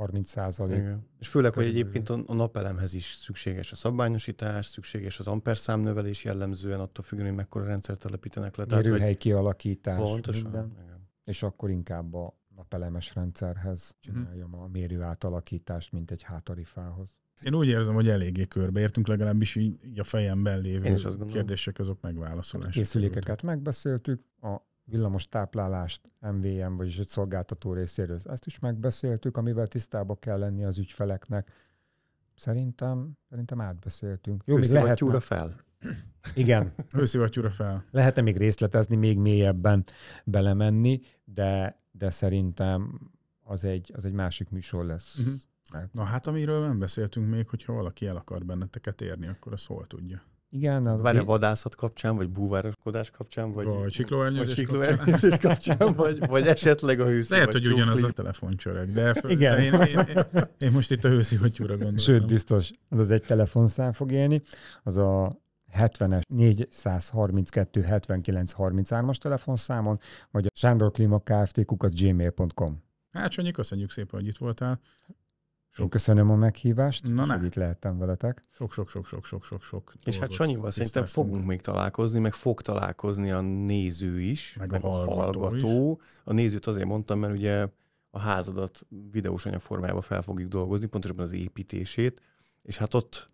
30 százalék. Igen. És főleg, hogy egyébként a, a napelemhez is szükséges a szabványosítás, szükséges az amperszámnövelés jellemzően, attól függően, hogy mekkora rendszert telepítenek le. Tehát, hogy Mérőhely kialakítás, pontosan. minden, Igen. és akkor inkább a napelemes rendszerhez csináljam a mérő átalakítást, mint egy hátarifához. Én úgy érzem, hogy eléggé körbeértünk, legalábbis így, a fejemben lévő kérdések azok A megválaszolásra. készülékeket megbeszéltük, a villamos táplálást MVM, vagyis egy szolgáltató részéről, ezt is megbeszéltük, amivel tisztába kell lenni az ügyfeleknek. Szerintem, szerintem átbeszéltünk. Jó, még lehetne, fel. igen, [laughs] Hőszivattyúra fel. lehetne még részletezni, még mélyebben belemenni, de, de szerintem az egy, az egy másik műsor lesz. Uh-huh. Mert Na hát, amiről nem beszéltünk még, hogyha valaki el akar benneteket érni, akkor azt hol tudja. Igen, a, Várj a vadászat kapcsán, vagy búvároskodás kapcsán, vagy, Vagy siklóernyőzés kapcsán. kapcsán, vagy, vagy esetleg a hőszivattyú. Lehet, hogy ugyanaz a telefoncsöreg, de, f- Igen. de én, én, én, én, most itt a hőszivattyúra gondoltam. Sőt, biztos, az az egy telefonszám fog élni, az a 70-es 432 79 33-as telefonszámon, vagy a Sándor Klima Kft. kukat gmail.com. Hát Sanyi, köszönjük szépen, hogy itt voltál. Én köszönöm a meghívást, Na, és hogy itt lehettem veletek. Sok-sok-sok-sok-sok-sok. És hát Sanyival szerintem fogunk még találkozni, meg fog találkozni a néző is, Meg a hallgató hallgató. A nézőt azért mondtam, mert ugye a házadat videós anyag formájában fel fogjuk dolgozni, pontosabban az építését, és hát ott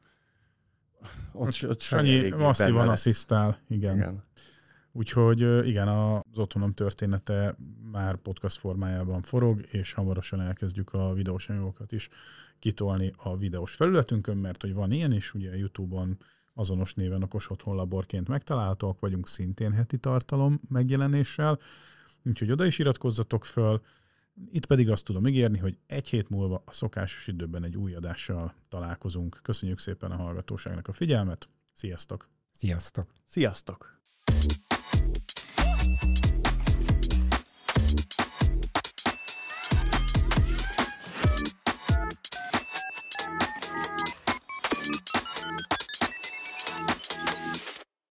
ott, ott Sanyi masszívan lesz. asszisztál, igen. Igen. Úgyhogy igen, az otthonom története már podcast formájában forog, és hamarosan elkezdjük a videós anyagokat is kitolni a videós felületünkön, mert hogy van ilyen is, ugye YouTube-on azonos néven okos otthon laborként megtalálhatók vagyunk szintén heti tartalom megjelenéssel, úgyhogy oda is iratkozzatok föl. Itt pedig azt tudom ígérni, hogy egy hét múlva a szokásos időben egy új adással találkozunk. Köszönjük szépen a hallgatóságnak a figyelmet, sziasztok! Sziasztok! Sziasztok! you